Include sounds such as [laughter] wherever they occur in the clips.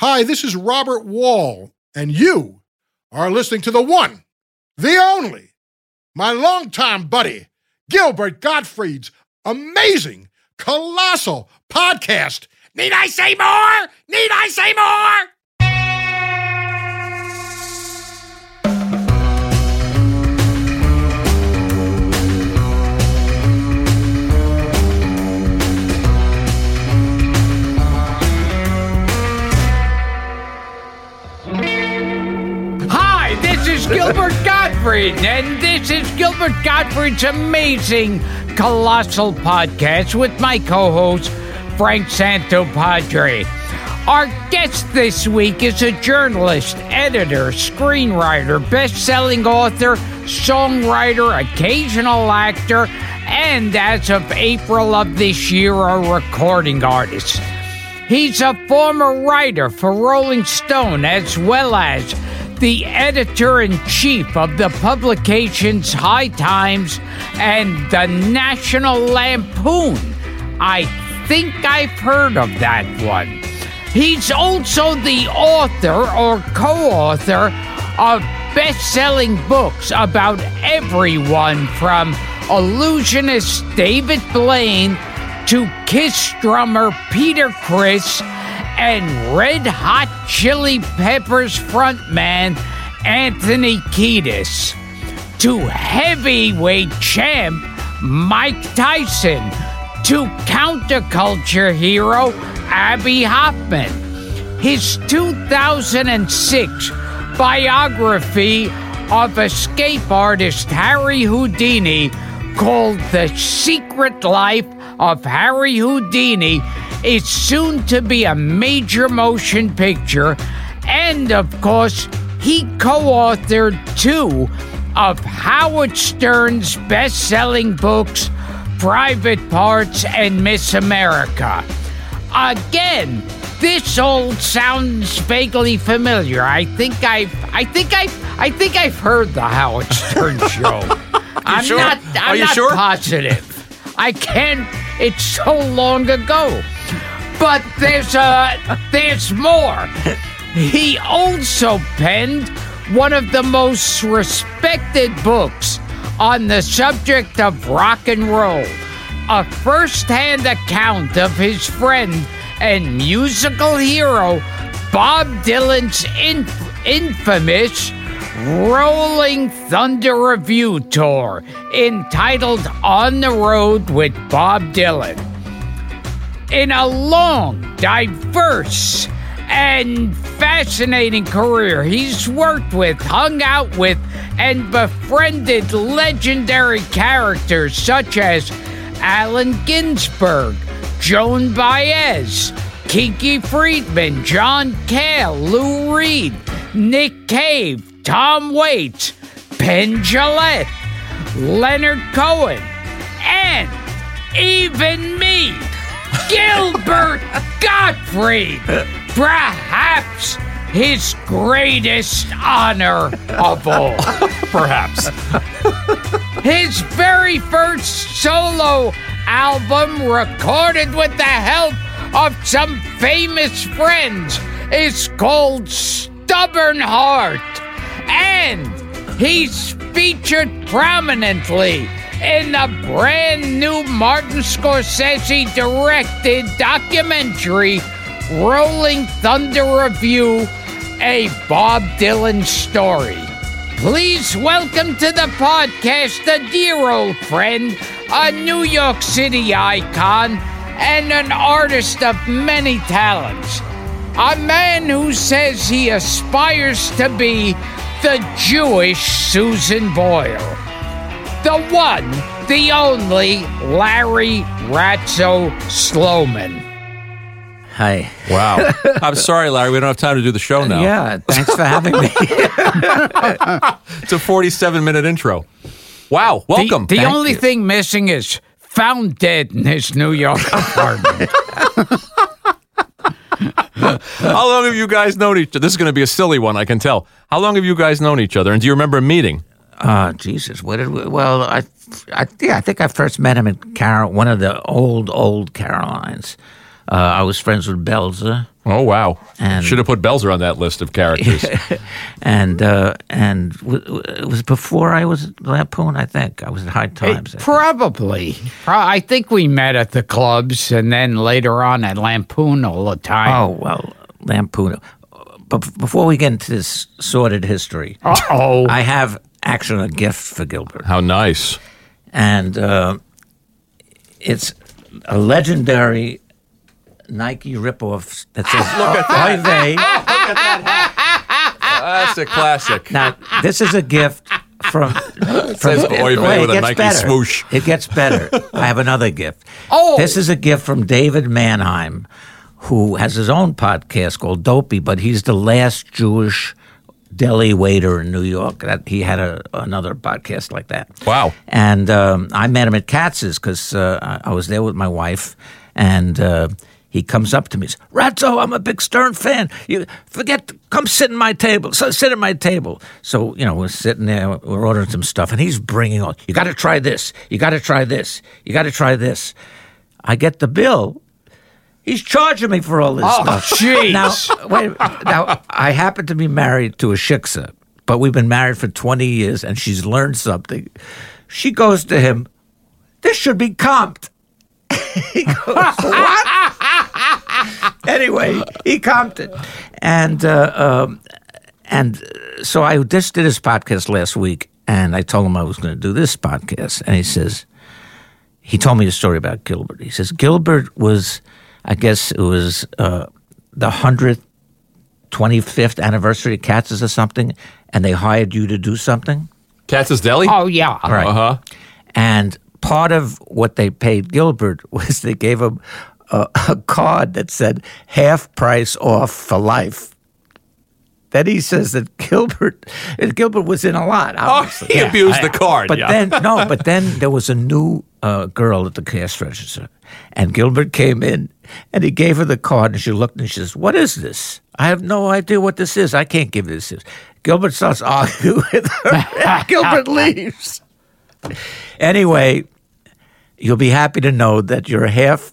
Hi, this is Robert Wuhl, and you are listening to the one, the only, my longtime buddy, Gilbert Gottfried's amazing, colossal podcast. Need I say more? Need I say more? Gilbert Gottfried, and this is Gilbert Gottfried's amazing colossal podcast with my co host, Frank Santopadre. Our guest this week is a journalist, editor, screenwriter, best selling author, songwriter, occasional actor, and as of April of this year, a recording artist. He's a former writer for Rolling Stone as well as the editor in chief of the publications High Times and the National Lampoon. I think I've heard of that one. He's also the author or co author of best selling books about everyone from illusionist David Blaine to Kiss drummer Peter Criss and Red Hot Chili Peppers frontman Anthony Kiedis to heavyweight champ Mike Tyson to counterculture hero Abbie Hoffman. His 2006 biography of escape artist Harry Houdini called The Secret Life of Harry Houdini is soon to be a major motion picture. And of course, he co authored two of Howard Stern's best selling books, Private Parts and Miss America. Again, this all sounds vaguely familiar. I think I've I think I've I think I've heard the Howard Stern [laughs] show. I'm sure? not I'm Are you not sure? positive. I can't it's so long ago. But there's uh there's more. He also penned one of the most respected books on the subject of rock and roll. A first-hand account of his friend and musical hero Bob Dylan's inf- infamous Rolling Thunder Revue Tour entitled On the Road with Bob Dylan in a long, diverse, and fascinating career. He's worked with, hung out with, and befriended legendary characters such as Allen Ginsberg, Joan Baez, Kinky Friedman, John Cale, Lou Reed, Nick Cave, Tom Waits, Penn Jillette, Leonard Cohen, and even me. Gilbert Gottfried, perhaps his greatest honor of all. [laughs] Perhaps. His very first solo album, recorded with the help of some famous friends, is called Stubborn Heart. And he's featured prominently in the brand new Martin Scorsese directed documentary Rolling Thunder Revue, a Bob Dylan story. Please welcome to the podcast a dear old friend, a New York City icon, and an artist of many talents. A man who says he aspires to be the Jewish Susan Boyle. The one, the only Larry Ratso Sloman. Hi. Wow. [laughs] I'm sorry, Larry. We don't have time to do the show now. Yeah, thanks for having me. [laughs] It's a 47 minute intro. Wow. Welcome. The, Thank only you. thing missing is found dead in his New York apartment. [laughs] How long have you guys known each other? This is going to be a silly one, I can tell. How long have you guys known each other? And do you remember a meeting? Oh, Jesus. What did we, well, I, I, yeah, I think I first met him at Carol, one of the old, old Carolines. Uh, I was friends with Belzer, Oh wow! And- Should have put Belzer on that list of characters. [laughs] and uh, and w- w- it was before I was at Lampoon. I think I was at High Times. I. Probably. Pro- I think we met at the clubs and then later on at Lampoon all the time. Oh well, Lampoon. But before we get into this sordid history, Uh oh. I have actually a gift for Gilbert, How nice! and uh, it's a legendary Nike ripoff that says [laughs] "Look at that." [laughs] That's a classic. Now, this is a gift from. from says Oy vey it with a gets Nike better. swoosh. It gets better. I have another gift. Oh. This is a gift from David Mannheim, who has his own podcast called Dopey, but he's the last Jewish deli waiter in New York. That he had a, another podcast like that. Wow. And um, I met him at Katz's because uh, I was there with my wife, and uh, he comes up to me. and says, Ratso, I'm a big Stern fan. You forget, come sit at my table. So sit at my table. So you know we're sitting there, we're ordering some stuff, and he's bringing all. You got to try this. You got to try this. You got to try this. I get the bill. He's charging me for all this Oh, stuff. jeez. Now, wait. Now, I happen to be married to a shiksa, but we've been married for 20 years, and she's learned something. She goes to him, This should be comped. [laughs] he goes, What? anyway, he comped it. And, uh, um, and uh, so I just did his podcast last week, and I told him I was going to do this podcast. And he says, he told me a story about Gilbert. He says, Gilbert was, I guess it was uh, the 100th, 25th anniversary of Katz's or something, and they hired you to do something. Katz's Deli. Oh, yeah. Right. Uh huh. And part of what they paid Gilbert [laughs] was they gave him a, a card that said half price off for life. Then he says that Gilbert Gilbert was in a lot. Oh, Obviously. he abused the card. But yeah. then no, [laughs] but then there was a new uh, girl at the cash register, and Gilbert came in and he gave her the card, and she looked and she says, "What is this? I have no idea what this is. I can't give this." Is Gilbert starts [laughs] arguing with her. [laughs] Gilbert leaves. Anyway, you'll be happy to know that your half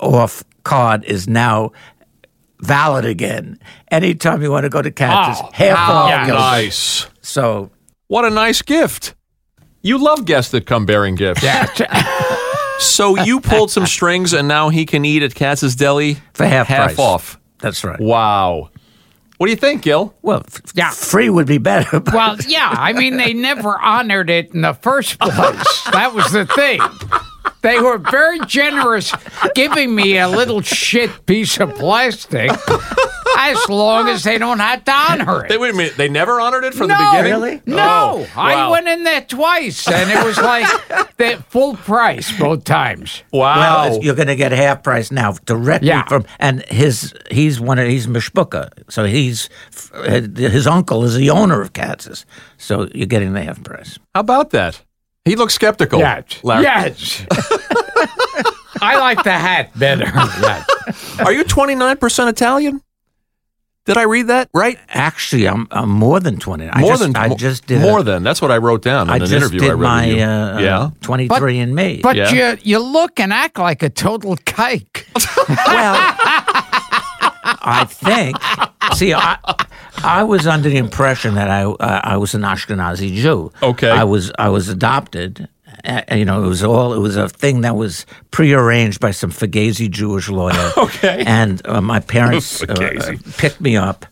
off card is now valid again. Anytime you want to go to Katz's, Oh, half wow. off. Yeah. Nice. So What a nice gift. You love guests that come bearing gifts. Yeah. [laughs] So you pulled some strings, and now he can eat at Katz's Deli for half half price. off. That's right. Wow. What do you think, Gil? Well, f- Yeah. free would be better. But Well, yeah. I mean, they never honored it in the first place. [laughs] That was the thing. They were very generous giving me a little shit piece of plastic as long as they don't have to honor it. They wait a minute. They never honored it from no, the beginning. Really? No, Oh, I wow. went in there twice, and it was like the full price both times. Wow. well, you're going to get half price now directly Yeah. from. And his he's one of he's Mishpuka, so he's his uncle is the owner of Katz's, so you're getting the half price. How about that? He looks skeptical. Yes, Larry. yes. I like the hat better. Yes. [laughs] Are you 29% Italian? Did I read that right? Actually, I'm, I'm more than twenty. I more just, than I just did more a- than. That's what I wrote down in I an just interview did I read my with you. uh, yeah. twenty three and me. But Yeah. you you look and act like a total kike. [laughs] well, I think. See, I, I was under the impression that I uh, I was an Ashkenazi Jew. Okay. I was I was adopted. Uh, you know, it was all it was a thing that was prearranged by some Fugazi Jewish lawyer. [laughs] Okay. And uh, my parents [laughs] uh, picked me up.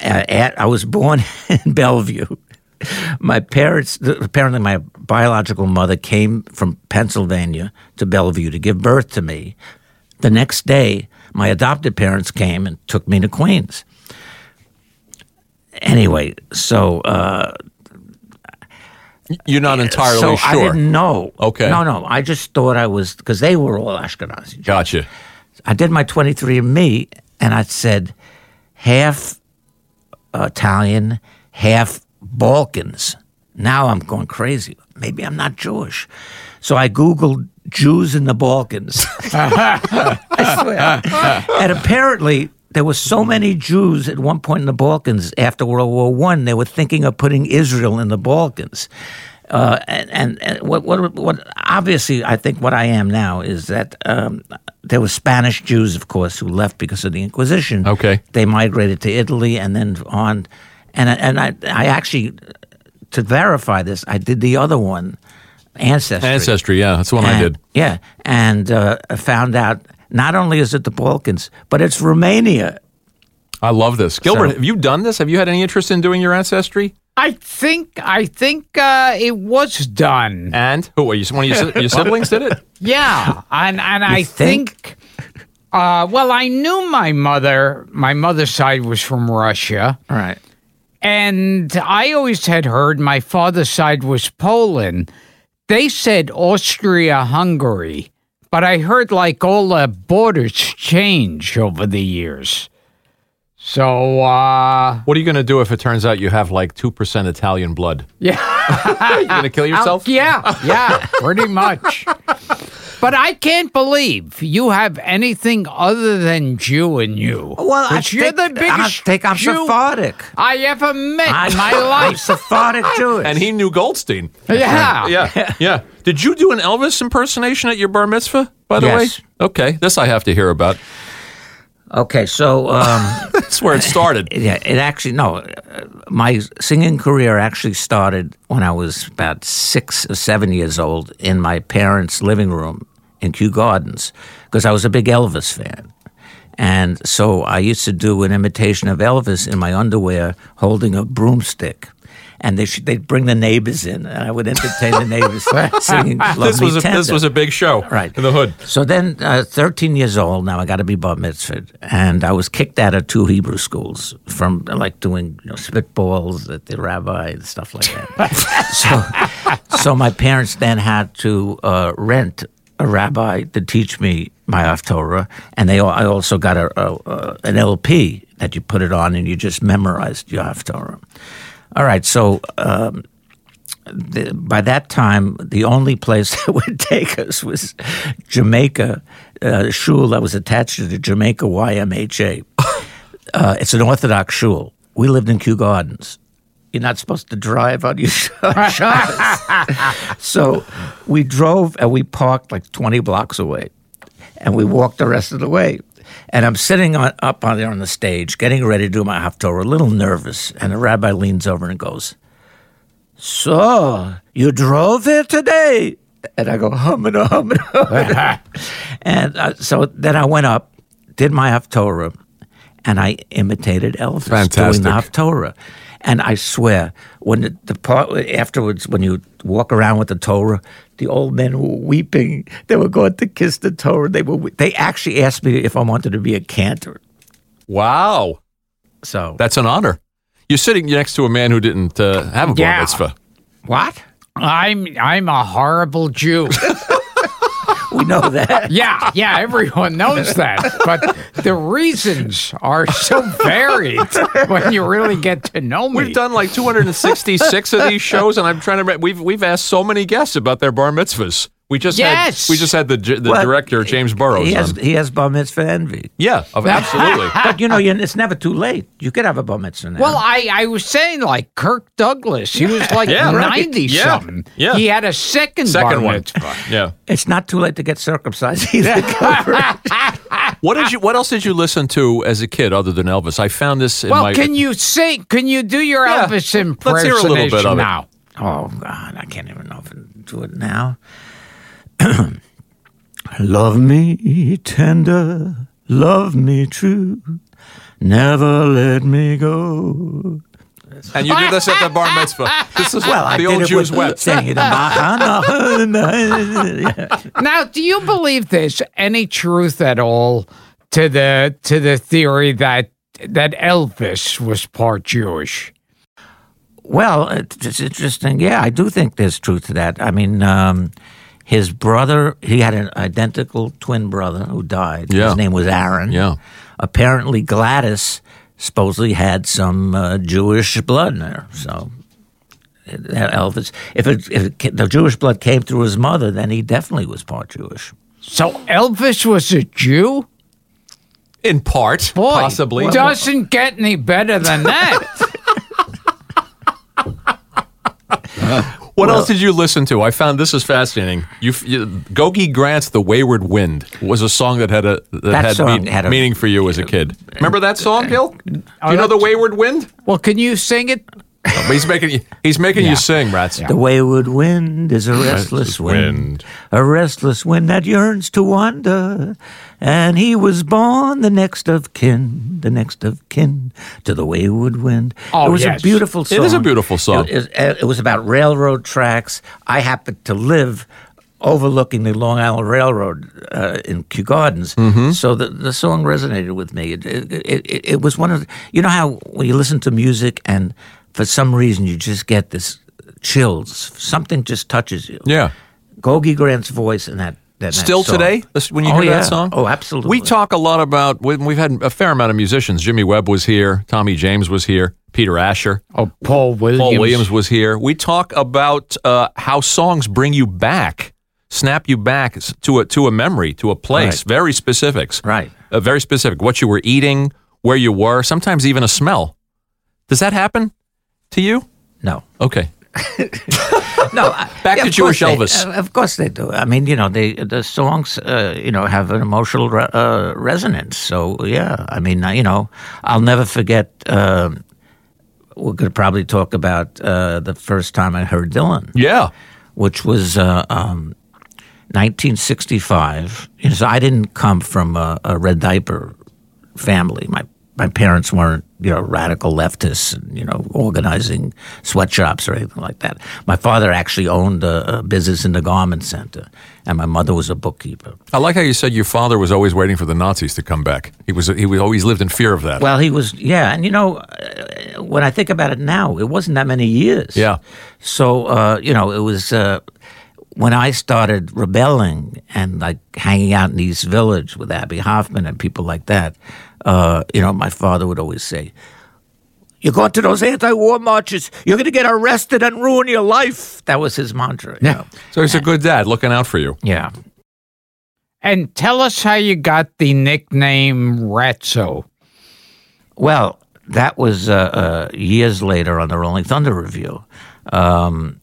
Uh, at, I was born [laughs] in Bellevue. My parents, apparently, my biological mother came from Pennsylvania to Bellevue to give birth to me. The next day, my adopted parents came and took me to Queens. Anyway, so uh, You're not entirely so sure. I didn't know. Okay. No, no, I just thought I was because they were all Ashkenazi. Gotcha. I did my 23andMe and I said half Italian, half Balkans. Now I'm going crazy. Maybe I'm not Jewish. So I Googled Jews in the Balkans. [laughs] I swear. and apparently, there were so many Jews at one point in the Balkans after World War One, they were thinking of putting Israel in the Balkans. Uh, and, and, and what, what, what, obviously, I think what I am now is that um, there were Spanish Jews, of course, who left because of the Inquisition. Okay. They migrated to Italy and then on. And, and I, I actually, to verify this, I did the other one, Ancestry. Ancestry, yeah, that's the one I did. Yeah. And uh, found out not only is it the Balkans, but it's Romania. I love this. Gilbert, So- have you done this? Have you had any interest in doing your ancestry? I think I think uh, it was done. And who? Are you, one of your, [laughs] your siblings did it? Yeah, and and I think? think. Uh, well, I knew my mother. My mother's side was from Russia, Right. and I always had heard my father's side was Poland. They said Austria-Hungary, but I heard like all the borders change over the years. So, uh, What are you going to do if it turns out you have like 2% Italian blood? yeah. [laughs] you going to kill [laughs] yourself? Uh, yeah, yeah, pretty much. But I can't believe you have anything other than Jew in you. Well, I Which you're think, the biggest I think I'm Jew Sephardic. I ever met in I- my I'm life. Sephardic Jewish. And he knew Goldstein. Yeah. Yeah, yeah. Did you do an Elvis impersonation at your bar mitzvah, by the Yes. way? Okay, this I have to hear about. Okay, so um, [laughs] That's where it started. [laughs] yeah, it actually no, uh, my singing career actually started when I was about six or seven years old in my parents' living room in Kew Gardens because I was a big Elvis fan. And so I used to do an imitation of Elvis in my underwear holding a broomstick. And they should, they'd bring the neighbors in, and I would entertain the neighbors [laughs] singing Love This was a, Tender. this was a big show, Right. In the hood. So then, uh, 13 years old, now I got to be bar mitzvahed. And I was kicked out of two Hebrew schools from like doing you know, spitballs at the rabbi and stuff like that. [laughs] so, so my parents then had to uh, rent a rabbi to teach me my Haftorah. And they, I also got a, a, a, an LP that you put it on and you just memorized your Haftorah. All right, so um, the, by that time, the only place [laughs] that would take us was Jamaica, uh, shul that was attached to the Jamaica YMHA. Uh, it's an Orthodox shul. We lived in Kew Gardens. You're not supposed to drive on your [laughs] Shabbos. so we drove and we parked like 20 blocks away. And we walked the rest of the way. And I'm sitting on, up on there on the stage, getting ready to do my Haftorah, a little nervous. And the rabbi leans over and goes, so, you drove here today? And I go, humming, humming, humming. [laughs] and uh, so then I went up, did my Haftorah, and I imitated Elvis Fantastic. doing the Haftorah. And I swear, when the, the part afterwards, when you walk around with the Torah, the old men were weeping. They were going to kiss the Torah. They were. They actually asked me if I wanted to be a cantor. Wow. So That's an honor. You're sitting next to a man who didn't uh, have a bar Yeah. mitzvah. what? I'm I'm a horrible Jew. [laughs] We know that. [laughs] Yeah, yeah, everyone knows that. But the reasons are so varied when you really get to know me. We've done like 266 of these [laughs] shows, and I'm trying to. We've we've asked so many guests about their bar mitzvahs. We just Yes. had we just had the the Well, director James Burrows. He has on. he has bar mitzvah envy. Yeah, of- absolutely. [laughs] But you know, it's never too late. You could have a bar mitzvah now. Well, I, I was saying like Kirk Douglas. He was like [laughs] Yeah, 90 Yeah, something. yeah. He had a second, Second bar one. [laughs] Yeah. it's not too late to get circumcised either. What did you? What else did you listen to as a kid other than Elvis? I found this in Well, my. can you say, can you do your Yeah. Elvis Let's hear a impersonation little bit of it. now? oh God, I can't even know if I can do it now. [clears throat] love me tender, love me true, never let me go. and you did this at the bar mitzvah. This is Well, the did old Jews with wept. singing the [laughs] Now, do you believe there's any truth at all to the to the theory that that Elvis was part Jewish? Well, it's it's interesting. Yeah, I do think there's truth to that. I mean, um, his brother, he had an identical twin brother who died. Yeah. His name was Aaron. Yeah. Apparently, Gladys supposedly had some uh, Jewish blood in her. So, uh, Elvis, if, it, if it, the Jewish blood came through his mother, then he definitely was part Jewish. So Elvis was a Jew? In part, Boy, possibly. doesn't get any better than that. [laughs] [laughs] What else did you listen to? I found this is fascinating. You, you Gogi Grant's "The Wayward Wind" was a song that had a that, That had, song mean- had a- meaning for you as a kid. Remember that song, Gil? Do you oh, know "The Wayward Wind"? Well, can you sing it? Oh, but he's making you, he's making Yeah. you sing, Rats. The wayward wind is a restless wind, wind. a restless wind that yearns to wander. And he was born the next of kin, the next of kin to the wayward wind. Oh, it was yes. a beautiful song. It is a beautiful song. It, it- it was about railroad tracks. I happened to live overlooking the Long Island Railroad uh, in Kew Gardens, Mm-hmm. so the the song resonated with me. It, it, it, it was one of the, you know how when you listen to music and for some reason you just get this chills, something just touches you. Yeah. Gogi Grant's voice and that. that Still that song. today, when you Oh, hear yeah. that song? Oh, absolutely. We talk a lot about, we- we've had a fair amount of musicians. Jimmy Webb was here, Tommy James was here, Peter Asher, Oh, Paul Williams. Paul Williams was here. We talk about uh, how songs bring you back, snap you back to a, to a memory, to a place, Right. very specifics. Right. Uh, very specific. What you were eating, where you were, sometimes even a smell. Does that happen to you? No. Okay. [laughs] No, I- Back to of Jewish course they- Elvis. uh, of course they do. I mean, you know, they the songs, uh, you know, have an emotional re- uh, resonance. So yeah, I mean, you know, I'll never forget. Uh, we're going to probably talk about uh, the first time I heard Dylan, Yeah. which was uh, um, 1965. You know, so I didn't come from a, a red diaper family. My my parents weren't, you know, radical leftists, and, you know, organizing sweatshops or anything like that. My father actually owned a, a business in the garment center, and my mother was a bookkeeper. I like how you said your father was always waiting for the Nazis to come back. He was he was always lived in fear of that. Well, he was, yeah, and you know, uh, when I think about it now, it wasn't that many years. Yeah. So, uh, you know, it was uh, when I started rebelling and like hanging out in East Village with Abbie Hoffman and people like that. Uh, you know, my father would always say, "You're going to those anti-war marches, you're going to get arrested and ruin your life." That was his mantra. you Yeah. know. so he's a good dad, looking out for you. Yeah. And tell us how you got the nickname Ratso. Well, that was uh, uh, years later on the Rolling Thunder Revue. Um,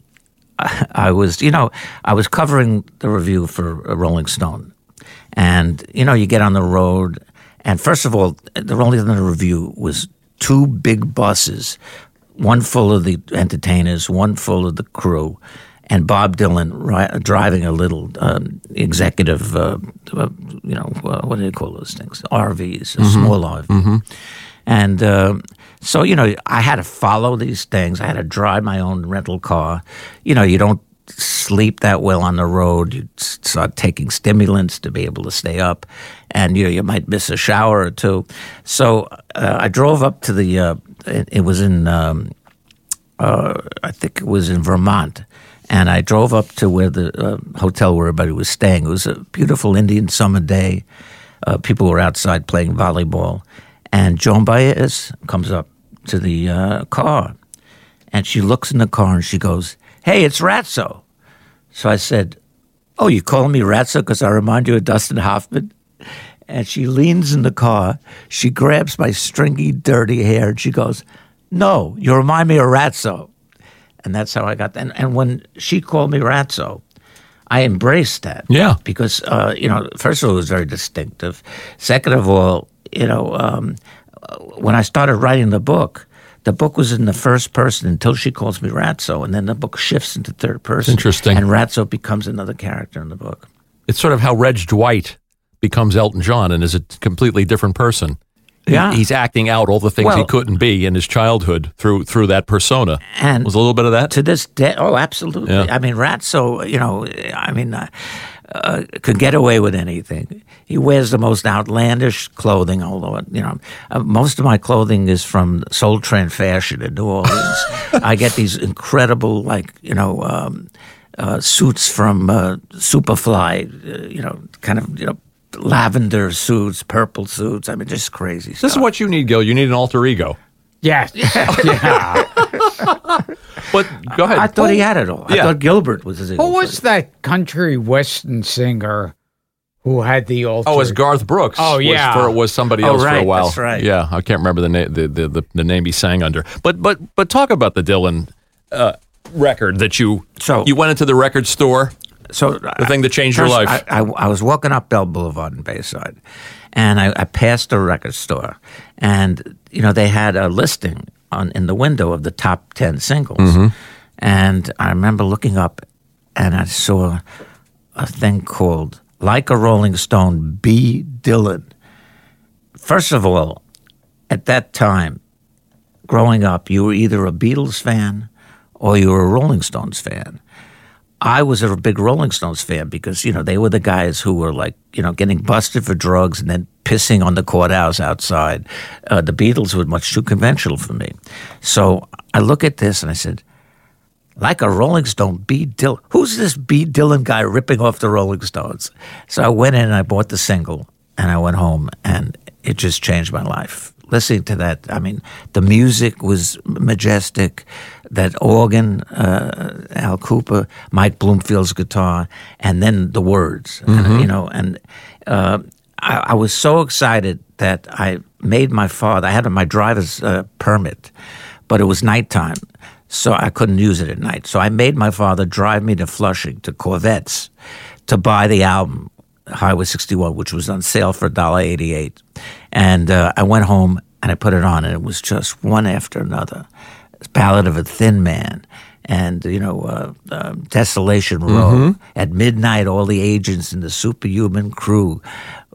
I, I was, you know, I was covering the review for Rolling Stone, and you know, you get on the road, and first of all, the Rolling Stone review was two big buses, one full of the entertainers, one full of the crew. And Bob Dylan ri- driving a little um, executive, uh, uh, you know, uh, what do they call those things? RVs, a small RV. And um so, you know, I had to follow these things. I had to drive my own rental car. You know, you don't sleep that well on the road. You start taking stimulants to be able to stay up. And, you know, you might miss a shower or two. So uh, I drove up to the, uh, it, it was in, um, uh, I think it was in Vermont. And I drove up to where the uh, hotel where everybody was staying. It was a beautiful Indian summer day. Uh, people were outside playing volleyball. And Joan Baez comes up to the uh, car. And she looks in the car and she goes, Hey, it's Ratso. So I said, Oh, you calling me Ratso because I remind you of Dustin Hoffman? And she leans in the car. She grabs my stringy, dirty hair and she goes, No, you remind me of Ratso. And that's how I got that. And, and when she called me Ratso, I embraced that. Yeah. Because, uh, you know, first of all, it was very distinctive. Second of all, you know, um, when I started writing the book, the book was in the first person until she calls me Ratso, and then the book shifts into third person. Interesting. And Ratso becomes another character in the book. It's sort of how Reg Dwight becomes Elton John and is a completely different person. He- Yeah. he's acting out all the things he couldn't be in his childhood through through that persona. And was a little bit of that. to this day. Oh, absolutely. Yeah. I mean, Ratso, you know, I mean, uh, uh, could get away with anything. He wears the most outlandish clothing, although, you know, uh, most of my clothing is from Soul Train Fashion in New Orleans. [laughs] I get these incredible, like, you know, um, uh, suits from uh, Superfly, uh, you know, kind of, you know, lavender suits, purple suits. I mean, just crazy this stuff. is what you need, Gil. You need an alter ego. Yes. [laughs] yeah. [laughs] But go ahead. I thought he had it all. I Yeah. thought Gilbert was his Who was that country western singer who had the altar? Oh, it was Garth Brooks. Oh, was yeah. for, was somebody Oh, else for a right, while. that's right. Yeah, I can't remember the name the, the, the, the name he sang under. But but but talk about the Dylan. Uh, record that you So- you went into the record store? So The thing that changed your life. I, I, I was walking up Bell Boulevard in Bayside, and I, I passed a record store, and you know they had a listing on in the window of the top ten singles, Mm-hmm. and I remember looking up, and I saw a thing called "Like a Rolling Stone." B. Dylan. First of all, at that time, growing up, you were either a Beatles fan or you were a Rolling Stones fan. I was a big Rolling Stones fan because you know they were the guys who were like you know getting busted for drugs and then pissing on the courthouse outside. Uh, the Beatles were much too conventional for me, so I look at this and I said, like a Rolling Stone, B. Dylan. Who's this B. Dylan guy ripping off the Rolling Stones? So I went in and I bought the single and I went home and it just changed my life. Listening to that, I mean, the music was majestic. That organ, uh, Al Kooper, Mike Bloomfield's guitar, and then the words, and, you know, and uh, I, I was so excited that I made my father. I had my driver's uh, permit, but it was nighttime, so I couldn't use it at night. So I made my father drive me to Flushing to Korvettes to buy the album Highway 61, which was on sale for $1.88. And uh, I went home and I put it on, and it was just one after another. Ballad of a Thin Man. And you know, uh, uh, Desolation Row. At midnight, all the agents and the superhuman crew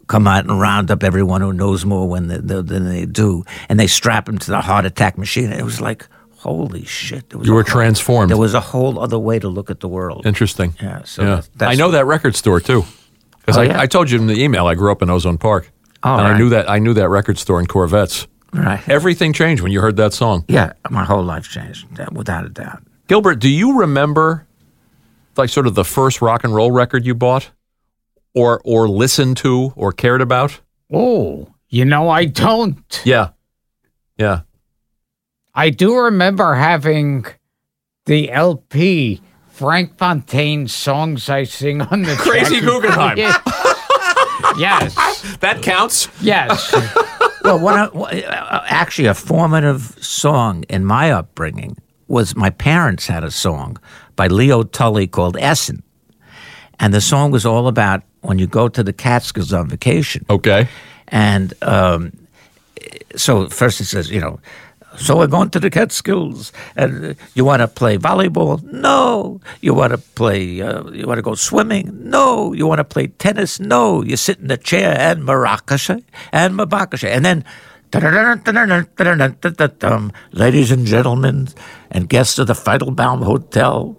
come out and round up everyone who knows more when they, they, than they do, and they strap him to the heart attack machine. It was like, holy shit! There was You were whole- transformed. There was a whole other way to look at the world. Interesting. Yeah, so that's- I know that record store too, because Oh, I, yeah? I told you in the email I grew up in Ozone Park, Oh, and I knew that I knew that record store in Korvettes. Right. Everything changed when you heard that song. Yeah, my whole life changed, without a doubt. Gilbert, do you remember like sort of the first rock and roll record you bought, or or listened to, or cared about? Oh, you know, I don't. Yeah, yeah. I do remember having the LP Frank Fontaine songs I sing on the Crazy Jackie- Guggenheim. [laughs] yes, That counts. yes. Well, one of, uh, actually, a formative song in my upbringing was my parents had a song by Lee Tully called Essen. And the song was all about when you go to the Catskills on vacation. Okay. And um, so first it says, you know, so we're going to the Catskills, and uh, you want to play volleyball? No. You want to play? Uh, you want to go swimming? No. You want to play tennis? No. You sit in the chair and maracas and mabakasha, and then. Ladies and gentlemen, and guests of the Feidelbaum Hotel,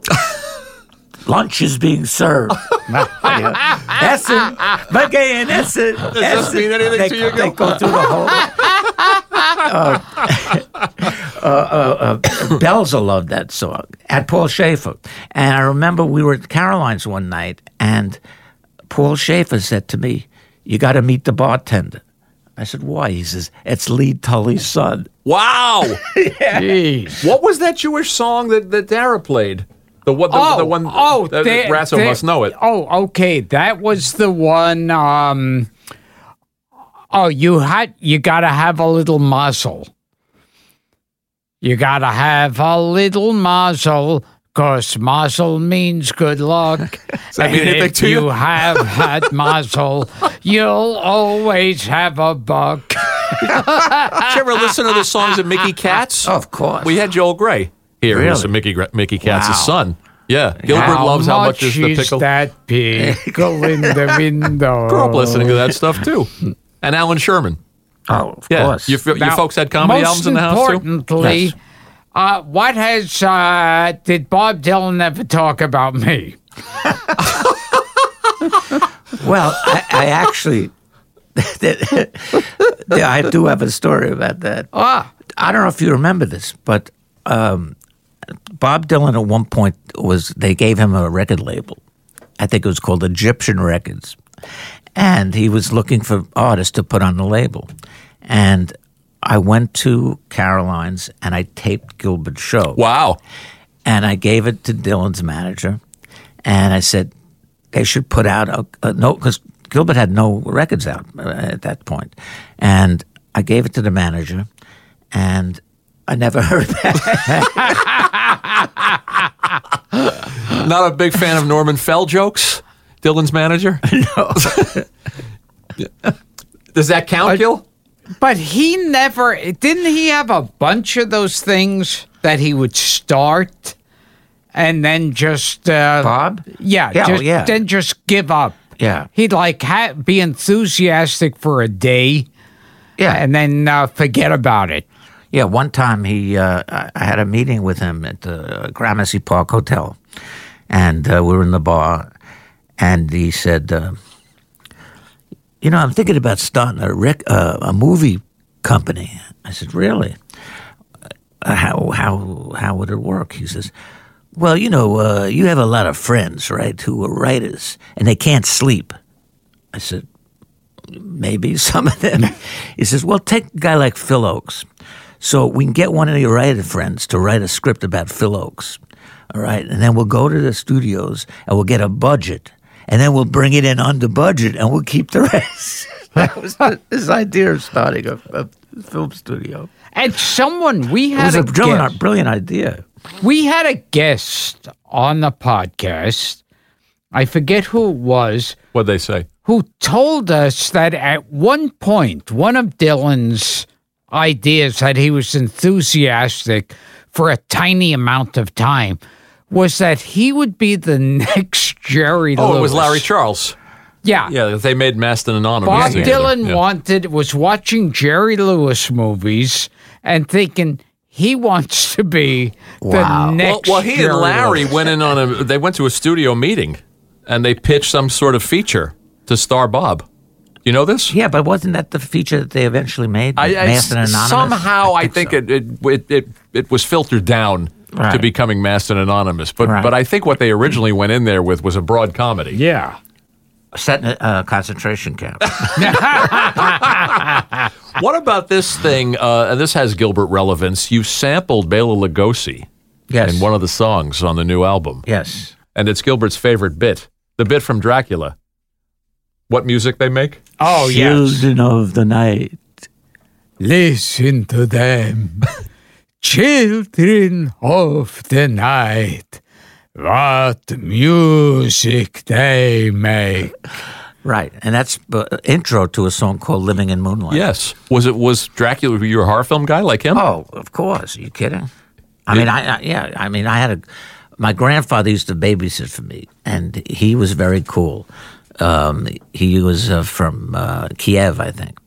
[laughs] lunch is being served. [laughs] Essen, Magain, Essen. Does this mean anything they, to you, They go through the whole. [laughs] uh, uh, uh, Belzer loved that song, at Paul Shaffer. And I remember we were at Caroline's one night, and Paul Shaffer said to me, You got to meet the bartender. I said, Why? He says, It's Lee Tully's son. Wow. [laughs] Jeez. what was that Jewish song that that Dara played? The one. The, oh, the one. oh, that, they- Ratso they- must know it. Oh, okay. That was the one. Um, oh, you had you got to have a little muzzle. You got to have a little muzzle, cause muzzle means good luck. [laughs] Does that mean and anything if to you? you have had [laughs] muzzle, you'll always have a buck. [laughs] Did you ever listen to the songs of Mickey Katz? Of course. We had Joel Grey here. Really? Really? Mickey Gra- Mickey Katz's Wow. son. Yeah. Gilbert how loves how much is the is pickle. that pickle in the window? Grew up listening to that stuff too. And Allan Sherman. oh, of Yeah. course. You, you Now, folks had comedy albums in the house too? importantly, Yes. uh, what has uh, did Bob Dylan ever talk about me? [laughs] Well, I, I actually, [laughs] I do have a story about that. Ah, I don't know if you remember this, but um, Bob Dylan at one point was they gave him a record label. I think it was called Egyptian Records, and he was looking for artists to put on the label. And I went to Caroline's and I taped Gilbert's show Wow. and I gave it to Dylan's manager, and I said they should put out a, a no because Gilbert had no records out uh, at that point, and I gave it to the manager, and I never [laughs] heard that. Not a big fan of Norman Fell jokes. Dylan's manager. [laughs] No. [laughs] Does that count, Gil? But he never didn't he have a bunch of those things that he would start and then just uh, Bob? Yeah, Yeah, just, yeah. then just give up. Yeah. He'd like ha- be enthusiastic for a day Yeah. and then uh, forget about it. Yeah, one time he, uh, I I had a meeting with him at the Gramercy Park Hotel, and uh, we were in the bar, and he said, uh, "You know, I'm thinking about starting a rec- uh, a movie company." I said, "Really? Uh, how how how would it work?" He says, "Well, you know, uh, you have a lot of friends, right, who are writers, and they can't sleep." I said, maybe [laughs] some of them. He says, well, take a guy like Phil Ochs. So we can get one of your writer friends to write a script about Phil Ochs. All right. And then we'll go to the studios and we'll get a budget. And then we'll bring it in under budget and we'll keep the [laughs] rest. that [laughs] was this idea of starting a, a film studio. And someone we It had was a a brilliant, guest, brilliant idea. we had a guest on the podcast. I forget who it was. What'd they say? who told us that at one point, one of Dylan's ideas that he was enthusiastic for a tiny amount of time was that he would be the [laughs] next Jerry Lewis. Oh, Lewis. it was Larry Charles. Yeah. Yeah, they made Masked and Anonymous. Bob together. Dylan Yeah. wanted was watching Jerry Lewis movies and thinking he wants to be Wow. the next. well, he Jerry and Larry Lewis. went in on a. They went to a studio meeting, and they pitched some sort of feature to star Bob. You know this? Yeah, but wasn't that the feature that they eventually made? I, I- Masked and Anonymous? somehow I think, so. it, it, it it it was filtered down to Right. becoming Masked and Anonymous. But Right. but I think what they originally went in there with was a broad comedy. Yeah. set in a uh, concentration camp. [laughs] [laughs] What about this thing? Uh, and this has Gilbert relevance. You sampled Bela Lugosi yes. in one of the songs on the new album, yes. and it's Gilbert's favorite bit, the bit from Dracula. What music they make? Oh, yes. Children of the night. Listen to them, [laughs] children of the night. What music they make. Right, and that's the intro to a song called "Living in Moonlight." Yes. Was it was Dracula? Were you a horror film guy like him? Oh, of course. Are you kidding? I mean, I, I yeah. I mean, I had a. My grandfather used to babysit for me, and he was very cool. Um, he was uh, from uh, Kiev, I think,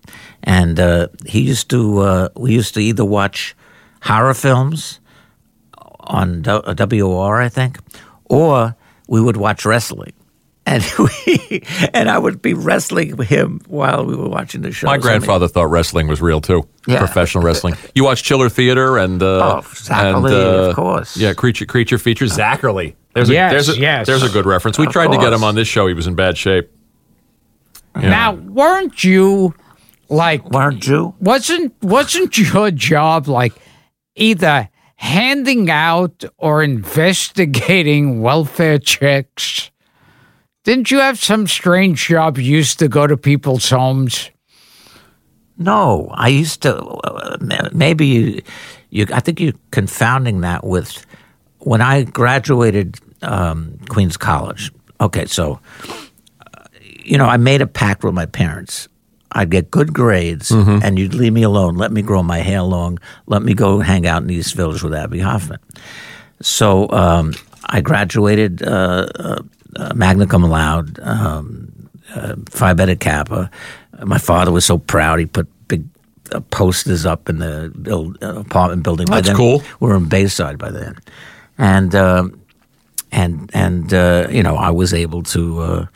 and uh, he used to. Uh, we used to either watch horror films on W- WOR, I think, or we would watch wrestling. [laughs] And we, and I would be wrestling with him while we were watching the show. My grandfather thought wrestling was real too. Yeah. Professional wrestling. [laughs] You watch Chiller Theater and uh, Oh, Zacherley, and, of course. Yeah, creature creature features Zacherley. There's a, Yes, there's a, yes. There's a good reference. We Of tried to get him on this show. He was in bad shape. Yeah. Now, weren't you like weren't you? wasn't wasn't your job like either handing out or investigating welfare checks? Didn't you have some strange job you used to go to people's homes? No, I used to. Uh, maybe you, you. I think you're confounding that with when I graduated um, Queens College. Okay, so uh, you know, I made a pact with my parents. I'd get good grades, and you'd leave me alone. Let me grow my hair long. Let me go hang out in East Village with Abbie Hoffman. So um, I graduated uh, uh, uh, magna cum laude, um, uh, Phi Beta Kappa. My father was so proud. He put big uh, posters up in the build, uh, apartment building. By That's then, cool. We were in Bayside by then, and um, and and uh, you know I was able to uh,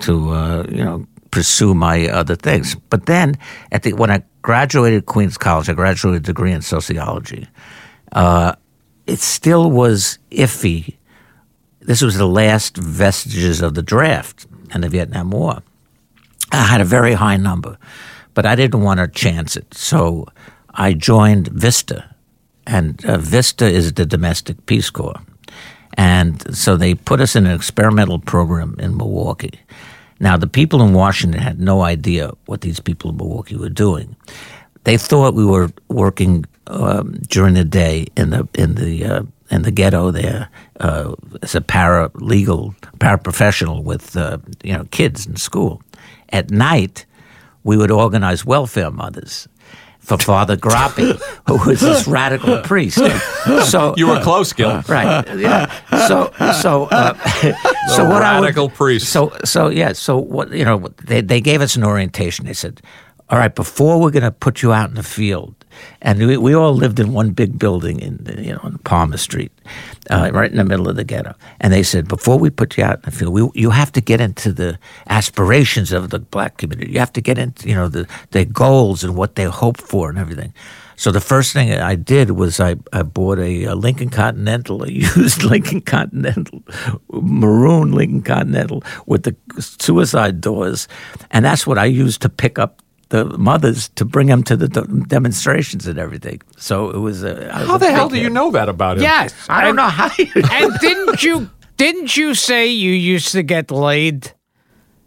to uh, you know pursue my other things. But then at the when I graduated Queens College, I graduated a degree in sociology. Uh, it still was iffy. This was the last vestiges of the draft and the Vietnam War. I had a very high number, but I didn't want to chance it. So I joined Vista, and uh, Vista is the domestic Peace Corps. And so they put us in an experimental program in Milwaukee. Now, the people in Washington had no idea what these people in Milwaukee were doing. They thought we were working um, during the day in the in the uh, in the ghetto there uh, as a paralegal, paraprofessional with uh, you know kids in school. At night, we would organize welfare mothers for Father Groppi, who was this radical priest. So You were close, Gil. right? Yeah. So so uh, so what I would- radical priest. So so yeah. So what you know? They they gave us an orientation. They said, "All right, before we're going to put you out in the field." And we, we all lived in one big building in you know on Palmer Street, uh, right in the middle of the ghetto. And they said, before we put you out in the field, we, you have to get into the aspirations of the black community. You have to get into you know the their goals and what they hope for and everything. So the first thing I did was I, I bought a, a Lincoln Continental, a [laughs] used Lincoln Continental, maroon Lincoln Continental with the suicide doors, and that's what I used to pick up the mothers to bring them to the de- demonstrations and everything. So it was. A, How the hell do you know that about him? Yes. I don't and, know how you. [laughs] And didn't you didn't you say you used to get laid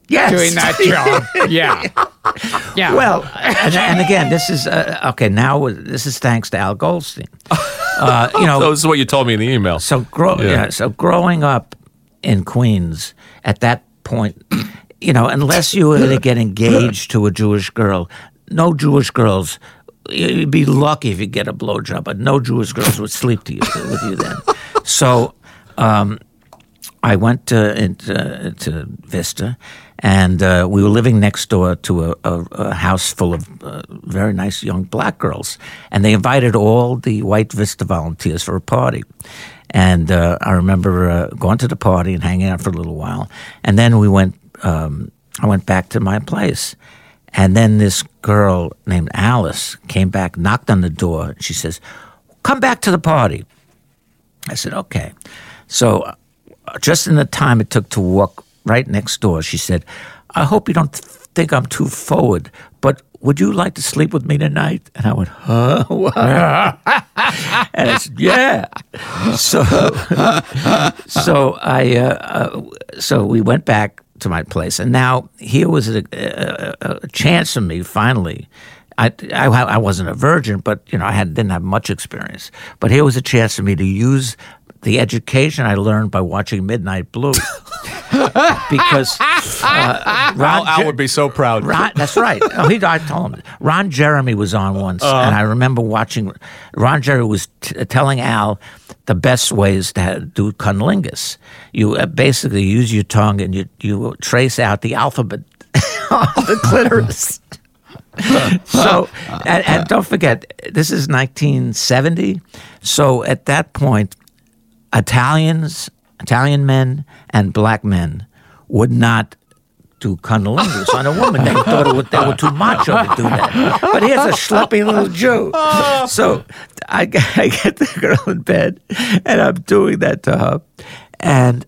yes. doing that [laughs] job? yeah. Yeah. Well, and, and again, this is uh, okay. Now this is thanks to Al Goldstein. Uh, you know, [laughs] So this is what you told me in the email. So grow, Yeah. yeah. So growing up in Queens at that point, you know, unless you were to get engaged to a Jewish girl, no Jewish girls. You'd be lucky if you get a blowjob, but no Jewish girls would sleep to you with you then. So, um, I went to, into, to Vista, and uh, we were living next door to a, a, a house full of uh, very nice young black girls, and they invited all the White Vista volunteers for a party. And uh, I remember uh, going to the party and hanging out for a little while, and then we went. Um, I went back to my place, and then this girl named Alice came back, knocked on the door, she says, "Come back to the party." I said, okay. So, uh, just in the time it took to walk right next door, she said, I hope you don't th- think I'm too forward, but would you like to sleep with me tonight? And I went, huh? [laughs] [laughs] And I said, yeah. So, [laughs] so I, uh, uh, so we went back to my place, and now here was a, a, a- chance for me finally. I, I, I wasn't a virgin, but you know I had, didn't have much experience. But here was a chance for me to use the education I learned by watching Midnight Blue, [laughs] because uh, Ron Al, Al would be so proud. Ron, that's right. Oh, he, I told him. Ron Jeremy was on once, and I remember watching. Ron Jeremy was t- telling Al the best ways to ha- do cunnilingus. You uh, basically use your tongue and you you trace out the alphabet [laughs] on the clitoris. [laughs] so, and, and don't forget, this is 1970. So at that point, Italians, Italian men, and black men would not do cunnilingus on a woman. They thought it they were too macho to do that. But here's a schleppy little Jew. So I, [laughs] get- I get the girl in bed, and I'm doing that to her, and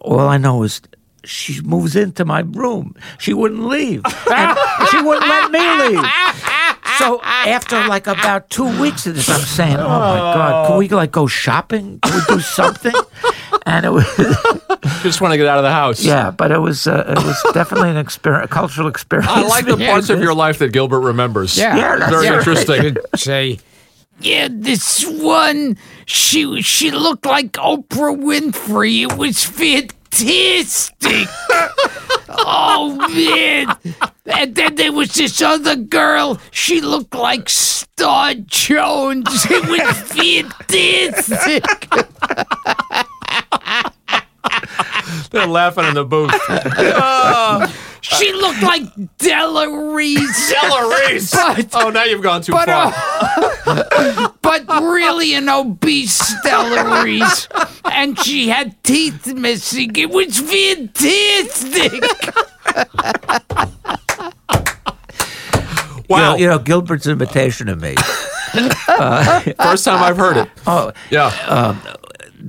all I know is she moves into my room. She wouldn't leave. And [laughs] she wouldn't let me leave. So after like about two weeks of this, I'm saying, "Oh my god, can we like go shopping? Can we do [laughs] something?" And it was Just want to get out of the house. yeah, but it was uh, it was definitely an experience, a cultural experience. I like the Yeah, parts of your life that Gilbert remembers. Yeah, Yeah, that's Very right. interesting. You'd say, yeah, this one, she she looked like Oprah Winfrey. It was fantastic. [laughs] oh man! And then there was this other girl. She looked like Star Jones. It was [laughs] fantastic. [laughs] They're laughing in the booth. [laughs] She looked like Della Reese. [laughs] Della Reese. But- oh, now you've gone too But, far. uh, [laughs] but really an obese Stella Reese. And she had teeth missing. It was fantastic. wow. you know, Gilbert's invitation to me. First time I've heard it. Oh, Yeah.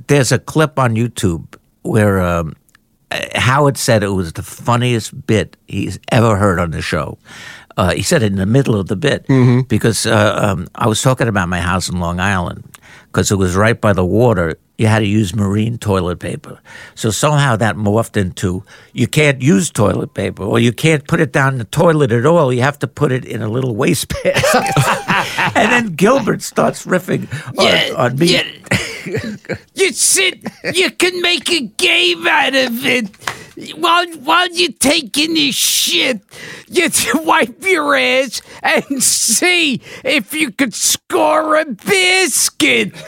there's a clip on YouTube where um, uh, Howard said it was the funniest bit he's ever heard on the show. Uh, he said it in the middle of the bit because uh, um, I was talking about my house in Long Island because it was right by the water. You had to use marine toilet paper. So somehow that morphed into you can't use toilet paper or you can't put it down the toilet at all. You have to put it in a little waste [laughs] basket. [laughs] and then Gilbert starts riffing on, on me. yeah. [laughs] [laughs] You sit, you can make a game out of it. While while you're taking this shit, you [laughs] wipe your ass and see if you could score a biscuit. [laughs]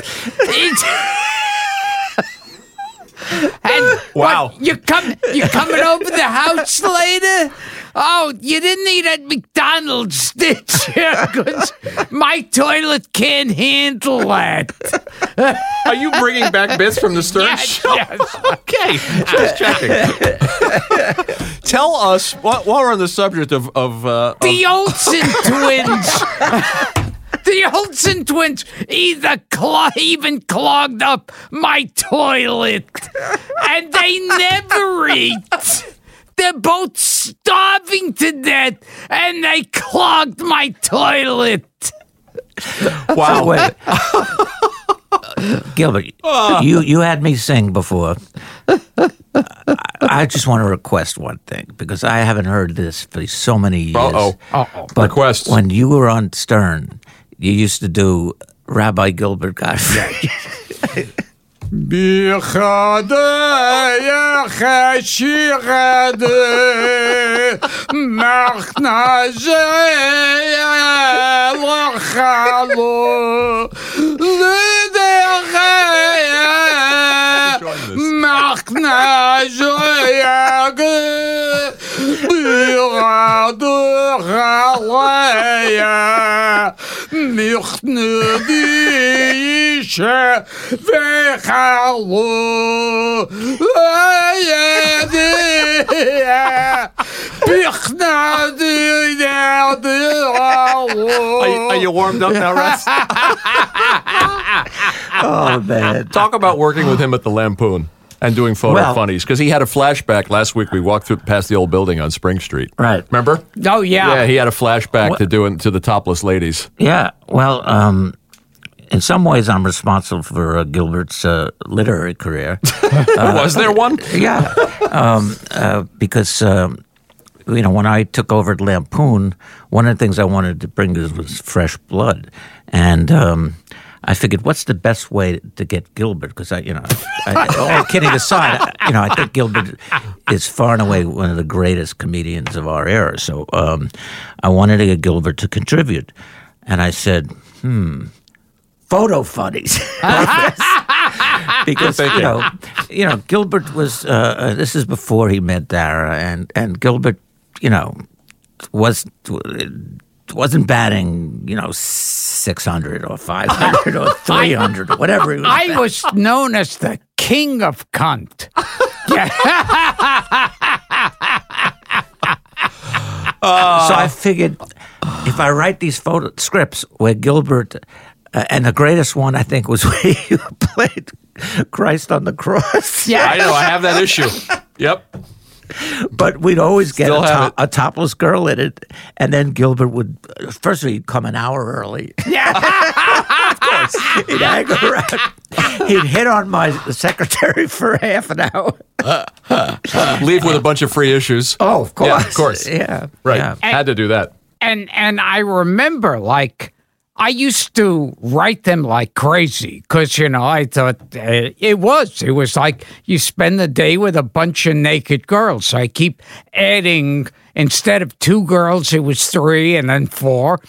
And Wow. what, you come you coming over the house later? Oh, you didn't eat at McDonald's, [laughs] did you? 'Cause my toilet can't handle that. Are you bringing back bits from the [laughs] Stern Yes, Show? yes. [laughs] okay, just checking. Tell us while, while we're on the subject of of, uh, of The Olsen twins. The Olsen twins either clo- even clogged up my toilet, and they never eat. They're both starving to death, and they clogged my toilet. wow. Wait. [laughs] Gilbert, ah. you, you had me sing before. I, I just want to request one thing because I haven't heard this for so many years. Uh-oh. Uh-oh. But Requests. when you were on Stern, you used to do Rabbi Gilbert Godfrey. [laughs] بی خدا یا خشی در ماخنا جے یا لخالو زنده اے ماخنا جویا be خدا روایا Are, you- are you warmed up now, Russ? [laughs] oh, man. Talk about working with him at the Lampoon and doing photo Well- funnies because he had a flashback last week. We walked through past the old building on Spring Street. Right. Remember? Oh yeah. Yeah, he had a flashback What- to doing to the topless ladies. Yeah, well, um, in some ways, I'm responsible for uh, Gilbert's uh, literary career. [laughs] Was there one? yeah, um, uh, because um, you know when I took over at Lampoon, one of the things I wanted to bring was, was fresh blood, and um, I figured, what's the best way to get Gilbert? Because I, you know, I, all kidding aside, I, you know, I think Gilbert is far and away one of the greatest comedians of our era. So um, I wanted to get Gilbert to contribute, and I said, hmm. Photo funnies. [laughs] because you know, you know, Gilbert was. Uh, uh, this is before he met Dara, and and Gilbert, you know, was wasn't batting, you know, six hundred or five hundred or [laughs] three hundred or whatever. He was I was known as the king of cunt. [laughs] so I figured if I write these photo scripts where Gilbert, uh, and the greatest one I think was [laughs] where you played Christ on the cross. Yeah. I know. I have that issue. Yep. But we'd always get a, to- a topless girl in it, and then Gilbert would first he'd come an hour early. Yeah. [laughs] [laughs] he'd hang around. He'd hit on my secretary for half an hour. [laughs] Leave with a bunch of free issues. Oh, of course, Yeah, of course. yeah, Right. yeah. Had to do that. and and I remember like I used to write them like crazy because you know I thought uh, it was it was like you spend the day with a bunch of naked girls. So I keep adding instead of two girls, it was three and then four,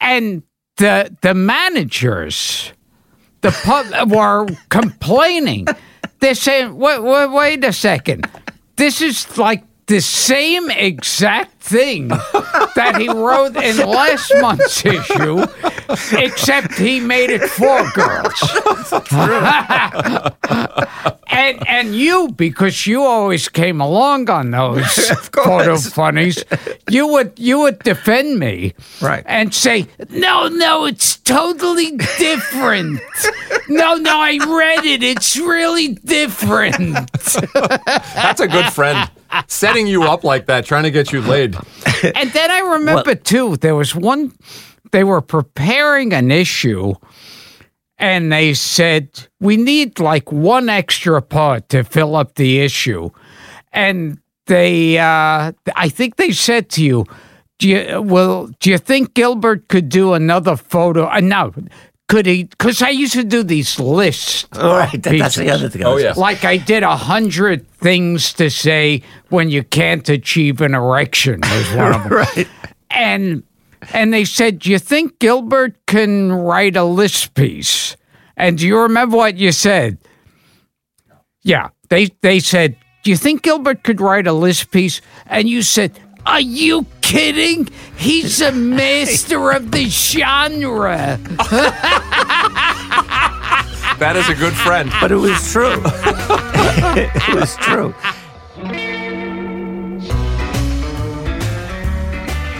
and the the managers, the pub [laughs] were complaining. They're saying, wait, wait, wait a second. This is like the same exact thing that he wrote in last month's issue, [laughs] except he made it for girls. [laughs] and and you, because you always came along on those [laughs] photo funnies, you would you would defend me, Right. and say, no, no, it's totally different. no, no, I read it. It's really different. That's a good friend. Setting you up like that, trying to get you laid. and then I remember too, there was one, they were preparing an issue and they said, we need like one extra part to fill up the issue. And they, uh, I think they said to you, do you, well, do you think Gilbert could do another photo? Uh, no, could could he? Because I used to do these lists. All right, that- that's the other thing. Oh, yeah. Like I did a hundred things to say when you can't achieve an erection was one of [laughs] them. Right. And and they said, "Do you think Gilbert can write a list piece?" And do you remember what you said? Yeah, they they said, "Do you think Gilbert could write a list piece?" And you said, "Are you kidding? He's a [laughs] master of the genre." That is a good friend. But it was true. [laughs] it was true.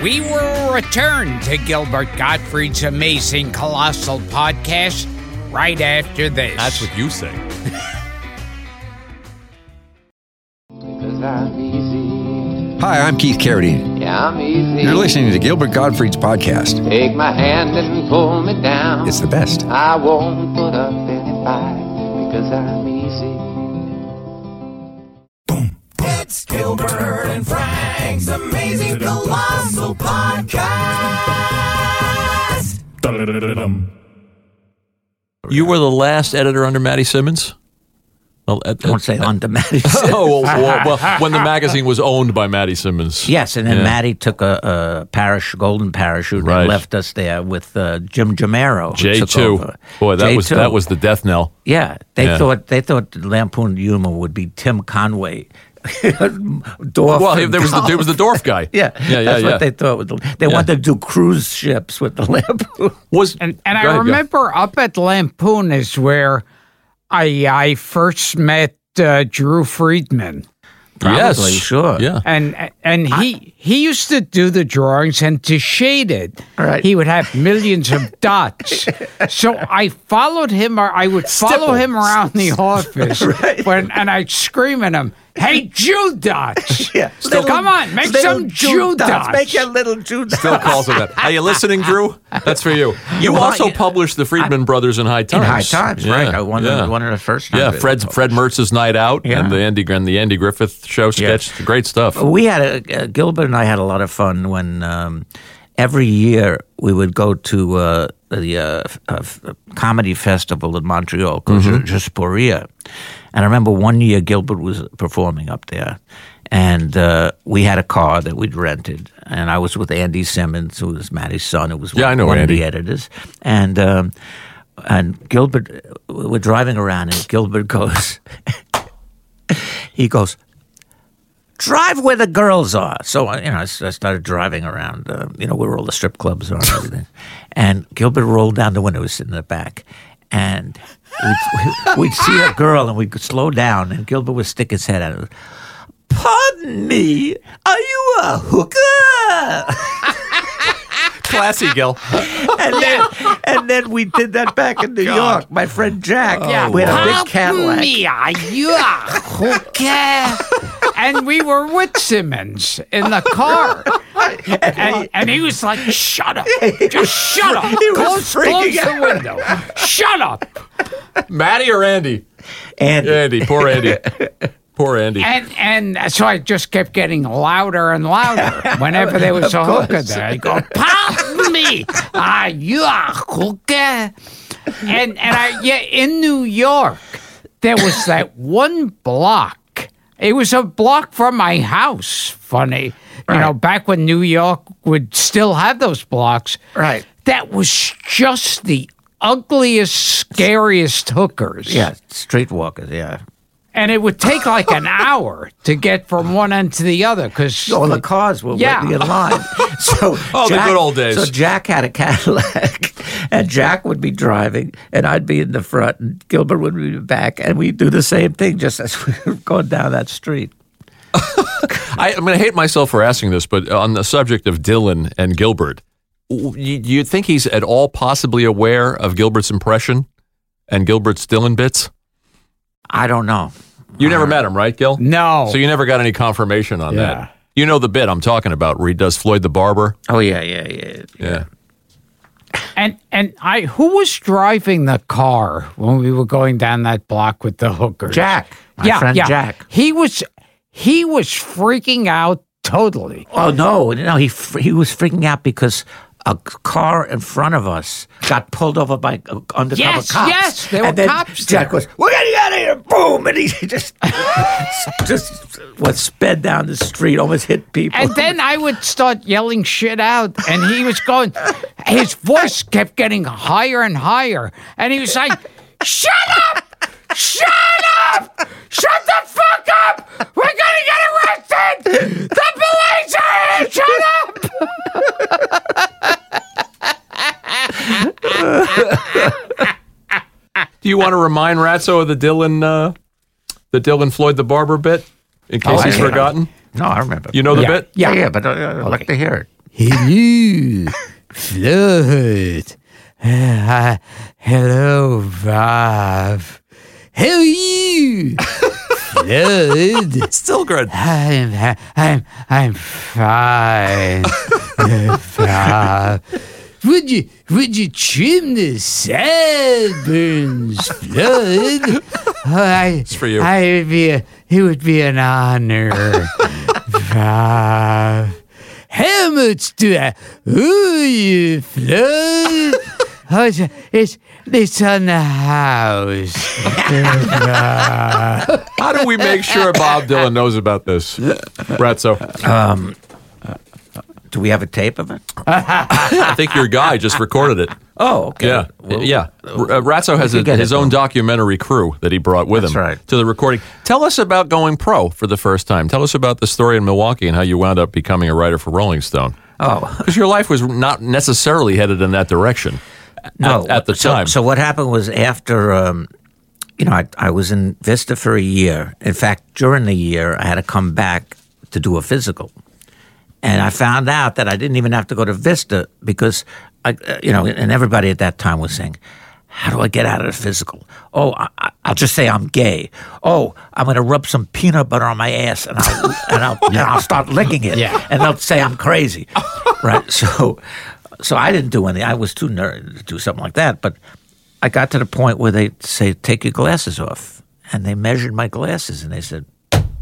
We will return to Gilbert Gottfried's amazing colossal podcast right after this. That's what you say. I'm. Hi, I'm Keith Carradine. Yeah, I'm easy. You're listening to Gilbert Gottfried's podcast. Take my hand and pull me down. It's the best. I won't put up any fight because I'm easy. Boom. It's Gilbert and Frank's Amazing Colossal Podcast. You were the last editor under Matty Simmons? Well, at- Don't say on to Matty. [laughs] oh, well, well, well, when the magazine was owned by Matty Simmons. Yes, and then Yeah. Matty took a, a parash, golden parachute Right. and left us there with uh, Jim Jimirro. J2. Boy, that was J2. that was the death knell. Yeah, they Yeah. thought they thought Lampoon Humor would be Tim Conway. [laughs] Dorf Well, there was the there was the Dorf guy. [laughs] Yeah, yeah, yeah, that's yeah. what they thought. With the, they Yeah. wanted to do cruise ships with the Lampoon. [laughs] was And and I ahead, go. remember up at Lampoon is where I I first met uh, Drew Friedman. Probably, yes, sure. Yeah, And and he he used to do the drawings and to shade it, Right. he would have millions of dots. so I followed him, or I would follow Stipple. him around the office, when, and I'd scream at him, "Hey, Jew dots! [laughs] Yeah. Still, Little- come on, make some Jew dots! Make your little Jew dots. still calls him that. Are you listening, Drew? That's for you. [laughs] You want- also you- published the Friedman Brothers in High Times. in Times. high times, right? I one, yeah. of, one of the first. Yeah, times Fred Fred Mertz's Night Out Yeah. and the Andy and the Andy Griffith Show sketch. Great stuff. We had a, uh, Gilbert and I had a lot of fun when um, every year we would go to uh, the uh, uh, f- comedy festival in Montreal called Mm-hmm. Juste pour rire. And I remember one year Gilbert was performing up there. And uh, we had a car that we'd rented, and I was with Andy Simmons, who was Matty's son, who was Yeah, one, I know one of the editors. And um, and Gilbert, we're driving around, and Gilbert [laughs] goes, he goes, drive where the girls are. So I- you know, I started driving around, uh, you know, where all the strip clubs are and everything. and Gilbert rolled down the window, was sitting in the back, and we'd, [laughs] we'd see a girl, and we'd slow down, and Gilbert would stick his head out. Pardon me, are you a hooker? [laughs] Classy, Gil. And then, and then we did that back in New York. My friend Jack, Yeah, we had a big Cadillac. me, are you a hooker? and we were with Simmons in the car. And, and he was like, shut up. Just shut up. He was close freaking close the window. Shut up. Matty or Andy? And Andy. Poor Andy. [laughs] Poor Andy. And and so I just kept getting louder and louder [laughs] whenever there was a hooker there. I go, pardon me, are you a hooker? And and I yeah, in New York, there was that one block. It was a block from my house. Funny, you know, back when New York would still have those blocks. Right. That was just the ugliest, scariest hookers. yeah, streetwalkers. Yeah. And it would take like an [laughs] hour to get from one end to the other because oh, All the cars were Yeah. waiting in line. [laughs] So Oh, the good old days. So Jack had a Cadillac, [laughs] and Jack would be driving, and I'd be in the front, and Gilbert would be back, and we'd do the same thing just as we were going down that street. I, I'm going to hate myself for asking this, but on the subject of Dylan and Gilbert, w- you, you think he's at all possibly aware of Gilbert's impression and Gilbert's Dylan bits? I don't know. You never met him, right, Gil? no. So you never got any confirmation on Yeah. that. You know the bit I'm talking about where he does Floyd the Barber? Oh yeah, yeah, yeah. Yeah. and and I who was driving the car when we were going down that block with the hookers? Jack, my yeah, friend yeah. Jack. He was he was freaking out totally. Oh no, no, he he was freaking out because a car in front of us got pulled over by uh, undercover Yes, cops. yes, there were and then cops Jack there. goes, "We're getting out of here!" Boom, and he [laughs] just [laughs] just was sped down the street, almost hit people. And then I would start yelling shit out, and he was going, his voice kept getting higher and higher. And he was like, Shut up! Shut up! Shut the fuck up! We're gonna get arrested! The police are here! Shut up! Do you want to remind Ratso of the Dylan, uh, the Dylan Floyd the Barber bit, in case Oh, he's know. forgotten? no, I remember. You know the Yeah. bit? yeah, yeah, but uh, I'd like to hear it. [laughs] Hello, Floyd. Uh, hello, Bob. How are you? Floyd. Still good. I'm I'm I'm fine. [laughs] Bob. Would you would you trim the sideburns, Floyd? [laughs] Oh, I, it's for you. I would be a, it would be an honor. [laughs] Bob. How much do I owe you, Floyd? Oh, it's, it's, it's on the house. [laughs] How do we make sure Bob Dylan knows about this, Ratso? Do we have a tape of it? I think your guy just recorded it. Oh, okay. Yeah, Well, yeah. Uh, Ratso has a, his own though. documentary crew that he brought with That's him right. to the recording. Tell us about going pro for the first time. Tell us about the story in Milwaukee and how you wound up becoming a writer for Rolling Stone. Oh, Because your life was not necessarily headed in that direction no. at, at the so, time. So what happened was after, um, you know, I, I was in Vista for a year. In fact, during the year, I had to come back to do a physical. And I found out that I didn't even have to go to Vista because, I, uh, you know, and everybody at that time was saying, how do I get out of the physical? Oh, I, I- I'll just say I'm gay. Oh, I'm going to rub some peanut butter on my ass and I'll, and I'll, and I'll start licking it. [laughs] Yeah. And they'll say I'm crazy. right. [laughs] So, so I didn't do anything. I was too nerdy to do something like that. But I got to the point where they say, take your glasses off. And they measured my glasses and they said,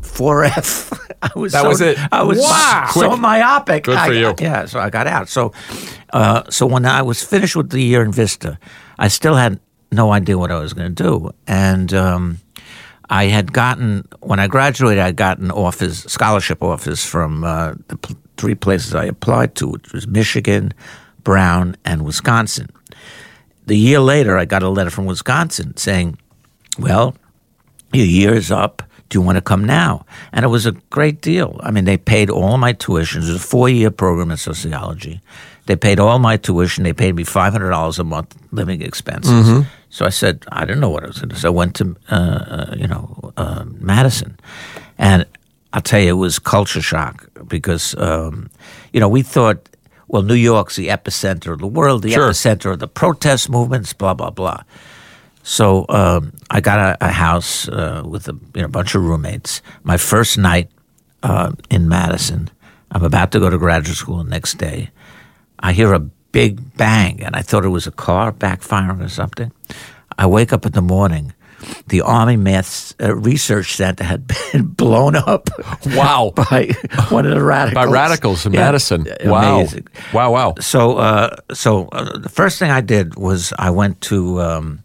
4F. [laughs] I was That so, was it. I was Wow. so Quick. myopic. Good I- for you. Yeah, so I got out. So, uh, so when I was finished with the year in Vista, I still had no idea what I was going to do, and um, I had gotten when I graduated, I got an offers, scholarship offers from uh, the pl- three places I applied to, which was Michigan, Brown, and Wisconsin. The year later, I got a letter from Wisconsin saying, "Well, your year is up. Do you want to come now? And it was a great deal. I mean, they paid all my tuition. It was a four year program in sociology. They paid all my tuition. They paid me $500 a month living expenses. So I said, I didn't know what I was going to do. So I went to, uh, uh, you know, uh, Madison. And I'll tell you, it was culture shock because, um, you know, we thought, well, New York's the epicenter of the world, the Sure. epicenter of the protest movements, blah, blah, blah. So um, I got a, a house uh, with a you know, bunch of roommates. My first night uh, in Madison, I'm about to go to graduate school the next day. I hear a big bang, and I thought it was a car backfiring or something. I wake up in the morning. The Army Maths uh, Research Center had [laughs] been blown up. Wow. [laughs] by one of the radicals. By radicals in Yeah, Madison. Wow. Amazing. Wow, wow. So, uh, so uh, the first thing I did was I went to um,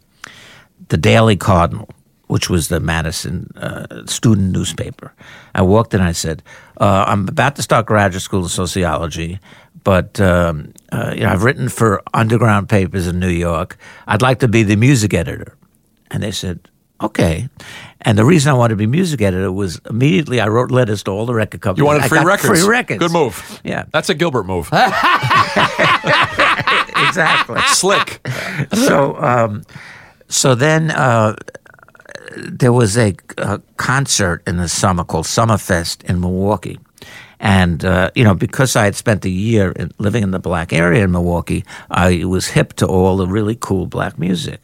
the Daily Cardinal, which was the Madison uh, student newspaper. I walked in I said, uh, "I'm about to start graduate school in sociology." But um, uh, you know, I've written for underground papers in New York. I'd like to be the music editor, and they said, "Okay." And the reason I wanted to be music editor was immediately I wrote letters to all the record companies. You wanted free records. Free records. Good move. Yeah. That's a Gilbert move. [laughs] exactly. Slick. so um, so then uh, there was a, a concert in the summer called Summerfest in Milwaukee. And uh, you know, because I had spent a year in, living in the black area in Milwaukee, I was hip to all the really cool black music.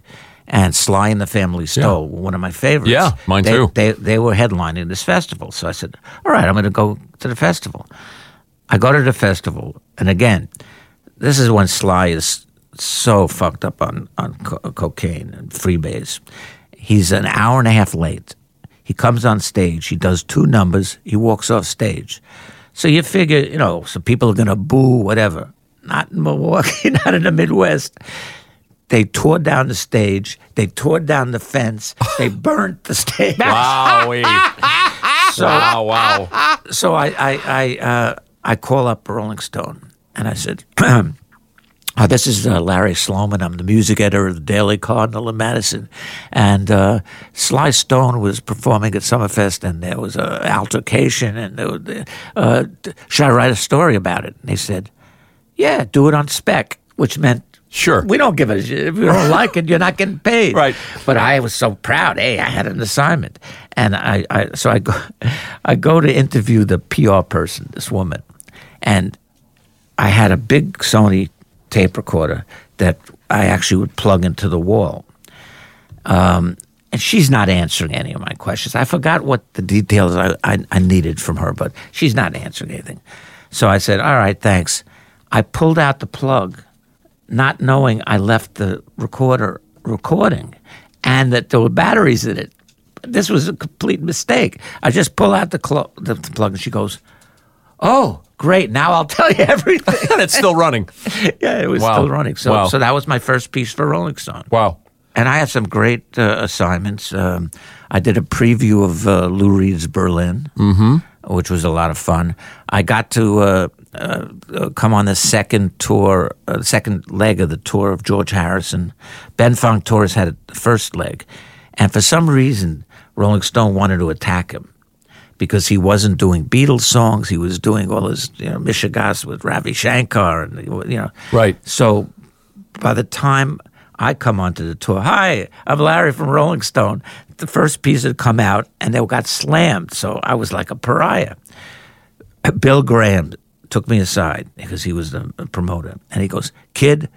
And Sly and the Family Stone, were one of my favorites. Yeah, mine They- too. They they were headlining this festival, so I said, "All right, I'm going to go to the festival." I go to the festival, and again, this is when Sly is so fucked up on on co- cocaine and freebase. He's an hour and a half late. He comes on stage. He does two numbers. He walks off stage. So you figure, you know, so people are going to boo, whatever. not in Milwaukee, [laughs] not in the Midwest. They tore down the stage. They tore down the fence. They [laughs] burnt the stage. Wow. [laughs] So, wow. Wow. so I I I, uh, I call up Rolling Stone and I said, uh, [clears throat] "This is uh, Larry Sloman. I'm the music editor of the Daily Cardinal in Madison, and uh, Sly Stone was performing at Summerfest, and there was an altercation, and there was, uh, should I write a story about it?" And he said, "Yeah, do it on spec," which meant. Sure. We don't give a shit. If you don't like it, you're not getting paid. Right. But I was so proud. Hey, I had an assignment, and I, I so I go, [laughs] I go to interview the PR person, this woman, and I had a big Sony tape recorder that I actually would plug into the wall. Um, and she's not answering any of my questions. I forgot what the details I, I, I needed from her, but she's not answering anything. So I said, All right, thanks. I pulled out the plug, not knowing I left the recorder recording and that there were batteries in it. This was a complete mistake. I just pull out the, clo- the, plug and she goes, Oh, great. Now I'll [laughs] tell you everything. And it's still running. [laughs] yeah, it was Wow. still running. So, Wow. so that was my first piece for Rolling Stone. Wow. And I had some great uh, assignments. Um, I did a preview of uh, Lou Reed's Berlin, which was a lot of fun. I got to uh, uh, uh, come on the second tour, uh, second leg of the tour of George Harrison. Ben Fong-Torres had the first leg. And for some reason, Rolling Stone wanted to attack him because he wasn't doing Beatles songs. He was doing all his, you know, Mishigas with Ravi Shankar and, you know. Right. So by the time I come onto the tour, hi, I'm Larry from Rolling Stone. The first piece had come out and they got slammed. So I was like a pariah. Bill Graham took me aside because he was the promoter, and he goes, "Kid,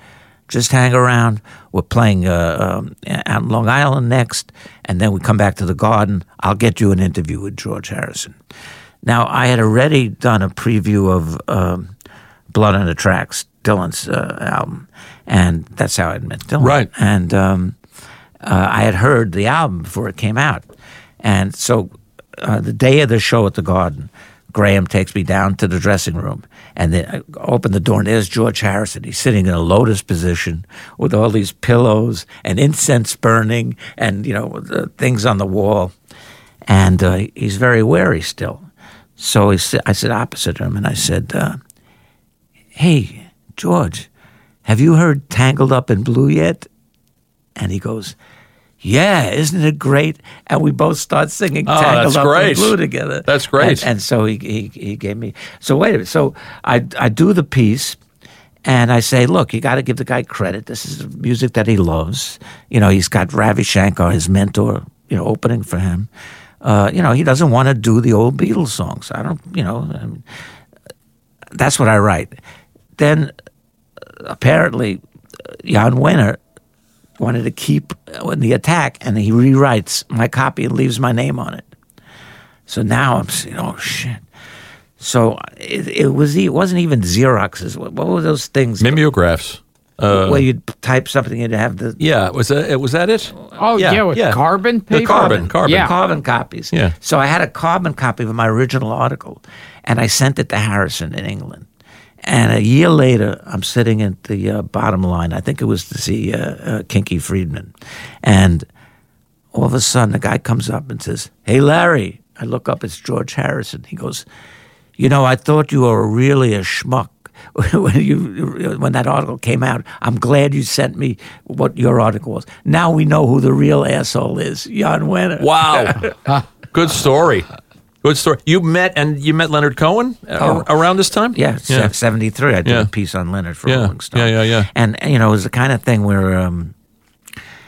just hang around. We're playing uh, um, out in Long Island next, and then we come back to the Garden. I'll get you an interview with George Harrison." Now, I had already done a preview of um, Blood on the Tracks, Dylan's uh, album, and that's how I met Dylan. Right. And um, uh, I had heard the album before it came out. And so uh, the day of the show at the Garden, Graham takes me down to the dressing room. And then I open the door, and there's George Harrison. He's sitting in a lotus position with all these pillows and incense burning and, you know, things on the wall. And uh, he's very wary still. So he, I sit opposite him, and I said, uh, Hey, George, have you heard Tangled Up in Blue yet? And he goes, Yeah, isn't it great? And we both start singing Oh, Tangled Up in. Blue together. That's great. And, and so he, he he gave me. So wait a minute. So I I do the piece. And I say, look, you got to give the guy credit. This is music that he loves. You know, he's got Ravi Shankar, his mentor, you know, opening for him. Uh, you know, he doesn't want to do the old Beatles songs. I don't, you know, I mean, that's what I write. Then uh, apparently, uh, Jan Wenner wanted to keep uh, the attack, and he rewrites my copy and leaves my name on it. So now I'm saying, oh shit. So it, it was it wasn't even Xeroxes. What, what were those things Mimeographs. Uh, where you'd type something and have the yeah, was that was that it? Oh, yeah, with carbon paper? The carbon, carbon. Yeah. carbon copies. Yeah. So I had a carbon copy of my original article, and I sent it to Harrison in England. And a year later, I'm sitting at the uh, bottom line. I think it was to see uh, uh, Kinky Friedman, and all of a sudden, the guy comes up and says, "Hey, Larry." I look up. It's George Harrison. He goes, "You know, I thought you were really a schmuck." [laughs] when you when that article came out, I'm glad you sent me what your article was. Now we know who the real asshole is, Jan Wenner. Wow. [laughs] Good story. Good story. You met and you met Leonard Cohen uh, Oh. around this time? Yeah, Yeah. seventy three. I did Yeah. a piece on Leonard for Yeah. Rolling Stone. Yeah, yeah, yeah. And you know, it was the kind of thing where, um,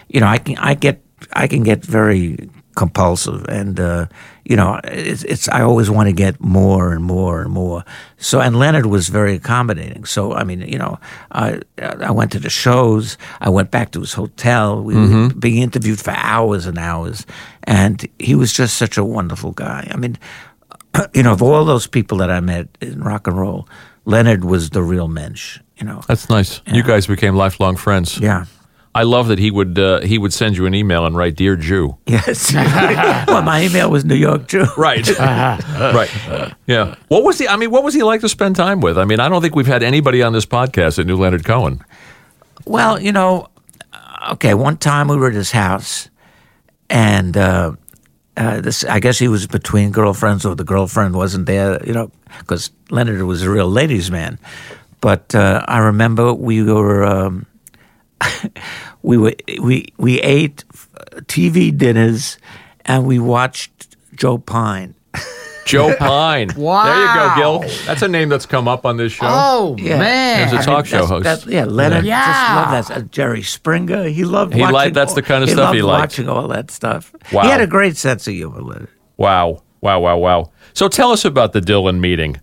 you know, I can I get I can get very compulsive, and uh, you know, it's, it's I always want to get more and more and more. So, and Leonard was very accommodating. So, I mean, you know, I I went to the shows. I went back to his hotel. We were being interviewed for hours and hours, and he was just such a wonderful guy. I mean [clears throat] you know, of all those people that I met in rock and roll, Leonard was the real mensch. You know, That's nice. You guys became lifelong friends. yeah. I love that he would uh, he would send you an email and write "Dear Jew." Yes. [laughs] well, my email was New York Jew. Right. [laughs] [laughs] right. Yeah. What was he? I mean, what was he like to spend time with? I mean, I don't think we've had anybody on this podcast that knew Leonard Cohen. Well, you know, okay, one time we were at his house, and uh, uh, this I guess he was between girlfriends, or the girlfriend wasn't there, you know, because Leonard was a real ladies' man. But uh, I remember we were um, [laughs] we were we we ate TV dinners, and we watched Joe Pyne. [laughs] Joe Pyne. [laughs] Wow. There you go, Gil. That's a name that's come up on this show. Oh Yeah. man. There's a talk show host. that's- yeah, Leonard Yeah. just loved that. Uh, Jerry Springer, he loved. He watching liked- that's the kind of he stuff loved he liked. Watching all that stuff. Wow. He had a great sense of humor, Leonard. Wow. Wow, wow, wow. So tell us about the Dylan meeting.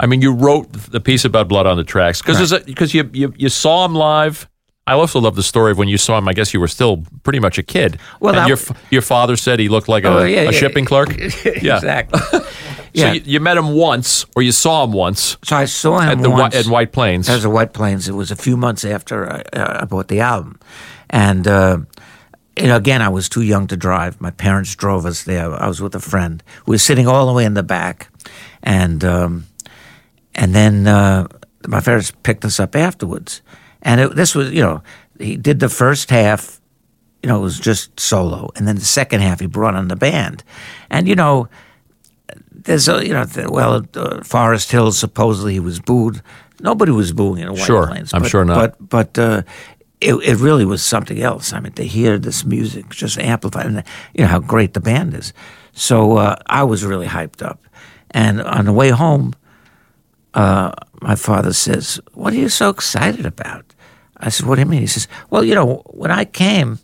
I mean, you wrote the piece about Blood on the Tracks because because you, you you saw him live. I also love the story of when you saw him. I guess you were still pretty much a kid. Well, and that- your your father said he looked like a, Oh, yeah, a yeah, shipping yeah. clerk. [laughs] Yeah. exactly. [laughs] So you, you met him once, or you saw him once So I saw him at the once. At White Plains. That was at White Plains. It was a few months after I, uh, I bought the album, and uh, know, again, I was too young to drive. My parents drove us there. I was with a friend. We were sitting all the way in the back, and um, and then uh, my parents picked us up afterwards. And it, this was, you know, he did the first half. You know, it was just solo, and then the second half he brought on the band, and you know there's a you know well uh, Forest Hills supposedly he was booed. Nobody was booing in White Sure, Plains. I'm sure not. But but uh, it it really was something else. I mean, to hear this music just amplified, and you know how great the band is. So uh, I was really hyped up, and on the way home, uh, my father says, "What are you so excited about?" I said, "What do you mean?" He says, "Well, you know, when I came."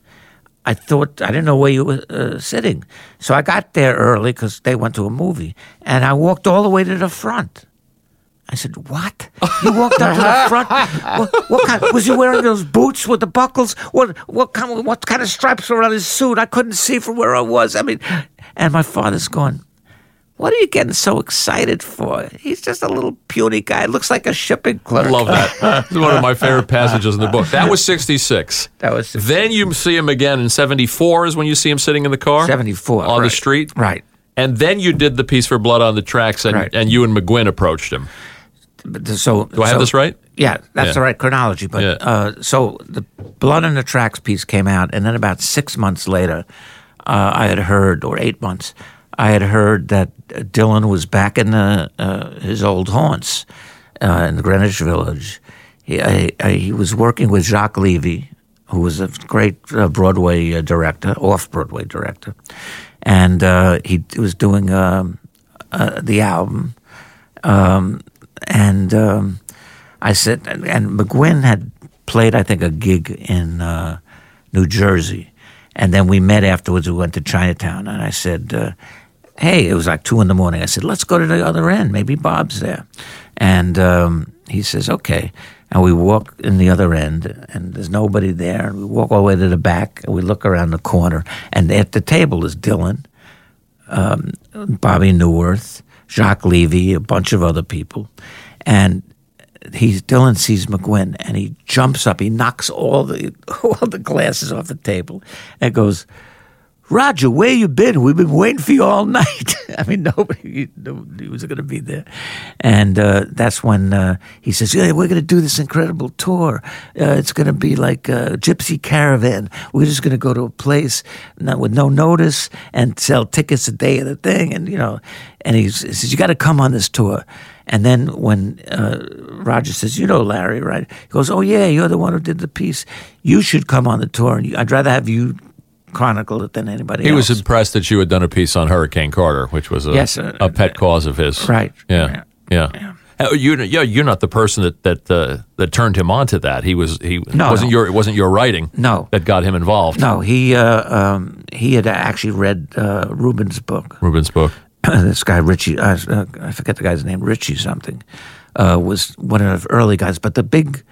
I thought I didn't know where you were uh, sitting, so I got there early because they went to a movie, and I walked all the way to the front. I said, "What? You walked up to the front? [laughs] What, what kind? Was he wearing those boots with the buckles? What? What kind? What kind of stripes were on his suit? I couldn't see from where I was. I mean, and my father's going." What are you getting so excited for? He's just a little puny guy. Looks like a shipping clerk. I love that. [laughs] It's one of my favorite passages in the book. That was 66. That was Then you see him again in 74 is when you see him sitting in the car? 74. On the street? Right. And then you did the piece for Blood on the Tracks, and, Right. and you and McGuinn approached him. So Do I have so- this right? Yeah, that's Yeah. the right chronology. But Yeah. uh, so the Blood on the Tracks piece came out, and then about six months later, uh, I had heard, or eight months, I had heard that Dylan was back in the, uh, his old haunts uh, in the Greenwich Village. He, I, I, he was working with Jacques Levy, who was a great uh, Broadway uh, director, off Broadway director, and uh, he was doing um, uh, the album. Um, and um, I said, and, McGuinn had played, I think, a gig in New Jersey. And then we met afterwards. We went to Chinatown. And I said, uh, hey, it was like two in the morning. I said, let's go to the other end. Maybe Bob's there. And um, he says, okay. And we walk in the other end, and there's nobody there. And we walk all the way to the back, and we look around the corner. And at the table is Dylan, um, Bobby Neuwirth, Jacques Levy, a bunch of other people. And he's Dylan sees McGuinn and he jumps up, he knocks all the [laughs] all the glasses off the table and goes, Roger, where you been? We've been waiting for you all night. [laughs] I mean, nobody he was going to be there. And uh, that's when uh, he says, Yeah, we're going to do this incredible tour. Uh, it's going to be like a gypsy caravan. We're just going to go to a place not, with no notice and sell tickets a day of the thing. And, you know, and he says, You got to come on this tour. And then when uh, Roger says, "You know Larry, right?" He goes, "Oh yeah, you're the one who did the piece. You should come on the tour, and I'd rather have you chronicle it than anybody He else." was impressed that you had done a piece on Hurricane Carter, which was a, Yes, uh, a pet cause of his. Right. Yeah. Yeah. Uh, You, yeah, you're not the person that that uh, that turned him on to that. He was he No, wasn't no. your it wasn't your writing. No. that got him involved. no, he uh, um, he had actually read uh, Rubin's book. Rubin's book. [clears throat] this guy Richie, uh, uh, I forget the guy's name, Richie something, uh, was one of the early guys. But the big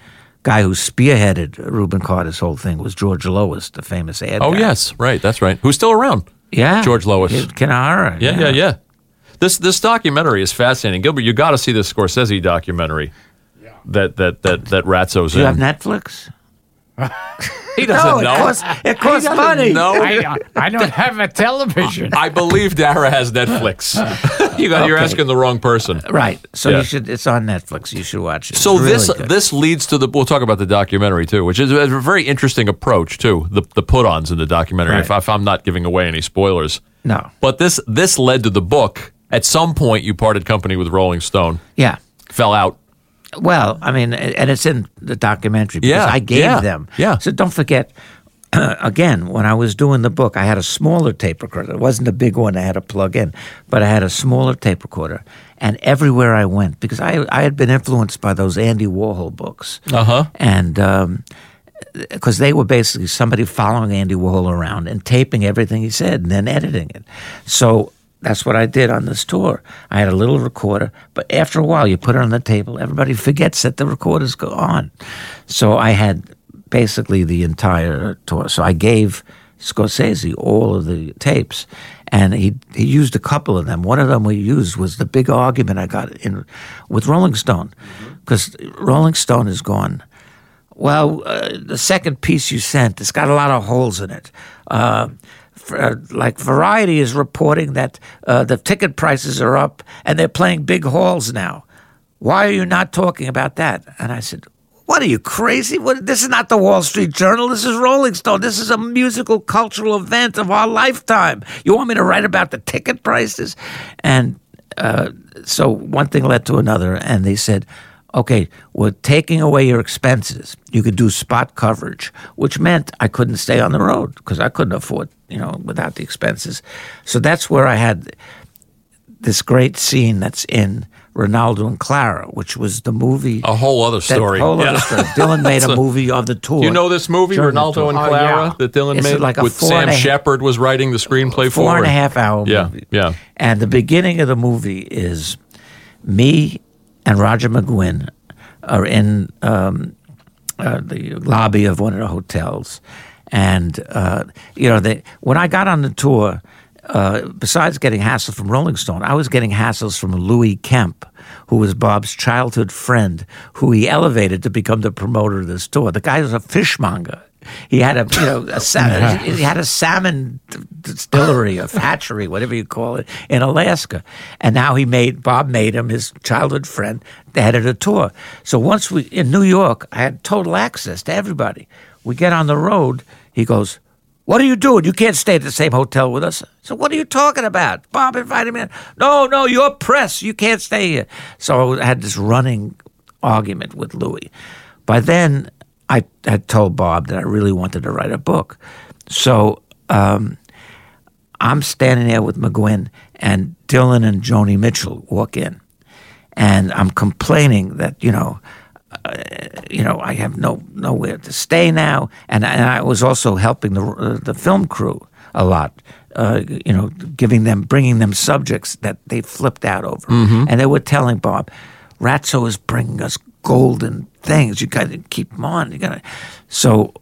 guy who spearheaded Rubin Carter's whole thing was George Lois, the famous ad. Oh guy. yes, right. That's right. Who's still around? yeah, George Lois. Kinara. Yeah, yeah, yeah. This this documentary is fascinating, Gilbert. You got to see this Scorsese documentary. That that that that Ratso's Do you in. have Netflix? [laughs] He doesn't no, it know. costs, it costs money. No. I, uh, I don't [laughs] have a television. I believe Dara has Netflix. [laughs] [laughs] you got, You're asking the wrong person. Uh, right. So Yeah. you should. It's on Netflix. You should watch it. So really this good. this leads to the. We'll talk about the documentary too, which is a very interesting approach too. The the put-ons in the documentary. Right. If, if I'm not giving away any spoilers, no. but this this led to the book. At some point, you parted company with Rolling Stone, Yeah. fell out. Well, I mean, and it's in the documentary because Yeah, I gave yeah, them. yeah. So don't forget. [clears throat] again, when I was doing the book, I had a smaller tape recorder. It wasn't a big one I had to plug in, but I had a smaller tape recorder. And everywhere I went, because I I had been influenced by those Andy Warhol books, Uh huh. and because they were basically somebody following Andy Warhol around and taping everything he said and then editing it. So that's what I did on this tour. I had a little recorder, but after a while, you put it on the table, everybody forgets that the recorders go on. So I had basically the entire tour. So I gave Scorsese all of the tapes, and he he used a couple of them. One of them we used was the big argument I got in with Rolling Stone, because Rolling Stone is gone. Well, uh, the second piece you sent, it's got a lot of holes in it. Uh, for, uh, like Variety is reporting that uh, the ticket prices are up and they're playing big halls now. Why are you not talking about that? And I said, What are you crazy? What, this is not the Wall Street Journal. This is Rolling Stone. This is a musical cultural event of our lifetime. You want me to write about the ticket prices? And uh, so one thing led to another, and they said, okay, we're taking away your expenses. You could do spot coverage, which meant I couldn't stay on the road because I couldn't afford, you know, without the expenses. So that's where I had this great scene that's in Renaldo and Clara, which was the movie. A whole other that story. whole Yeah. other story. Dylan made a [laughs] a- movie of the tour. Do you know this movie, during Renaldo tour. and Oh, Clara, yeah. that Dylan It's made like a with Sam a Shepard was writing the screenplay four for? and a half hour Yeah, movie. yeah. And the beginning of the movie is me and Roger McGuinn are in um, uh, the lobby of one of the hotels, and uh, you know, they, when I got on the tour. Uh, besides getting hassles from Rolling Stone, I was getting hassles from Louis Kemp, who was Bob's childhood friend, who he elevated to become the promoter of this tour. The guy was a fishmonger. He had a you know a salmon, he had a salmon distillery, a hatchery, whatever you call it, in Alaska, and now he made Bob made him his childhood friend, the head of the tour. So once we in New York, I had total access to everybody. We get on the road. He goes. What are you doing? You can't stay at the same hotel with us. So what are you talking about? Bob invited me in. No, no, you're press. You can't stay here. So I had this running argument with Louis. By then, I had told Bob that I really wanted to write a book. So um, I'm standing there with McGuinn, and Dylan and Joni Mitchell walk in, and I'm complaining that you know, uh, you know, I have no nowhere to stay now, and, and I was also helping the uh, the film crew a lot. Uh, you know, giving them, bringing them subjects that they flipped out over, and they were telling Bob, Ratso is bringing us golden things. You got to keep them on. You got to. So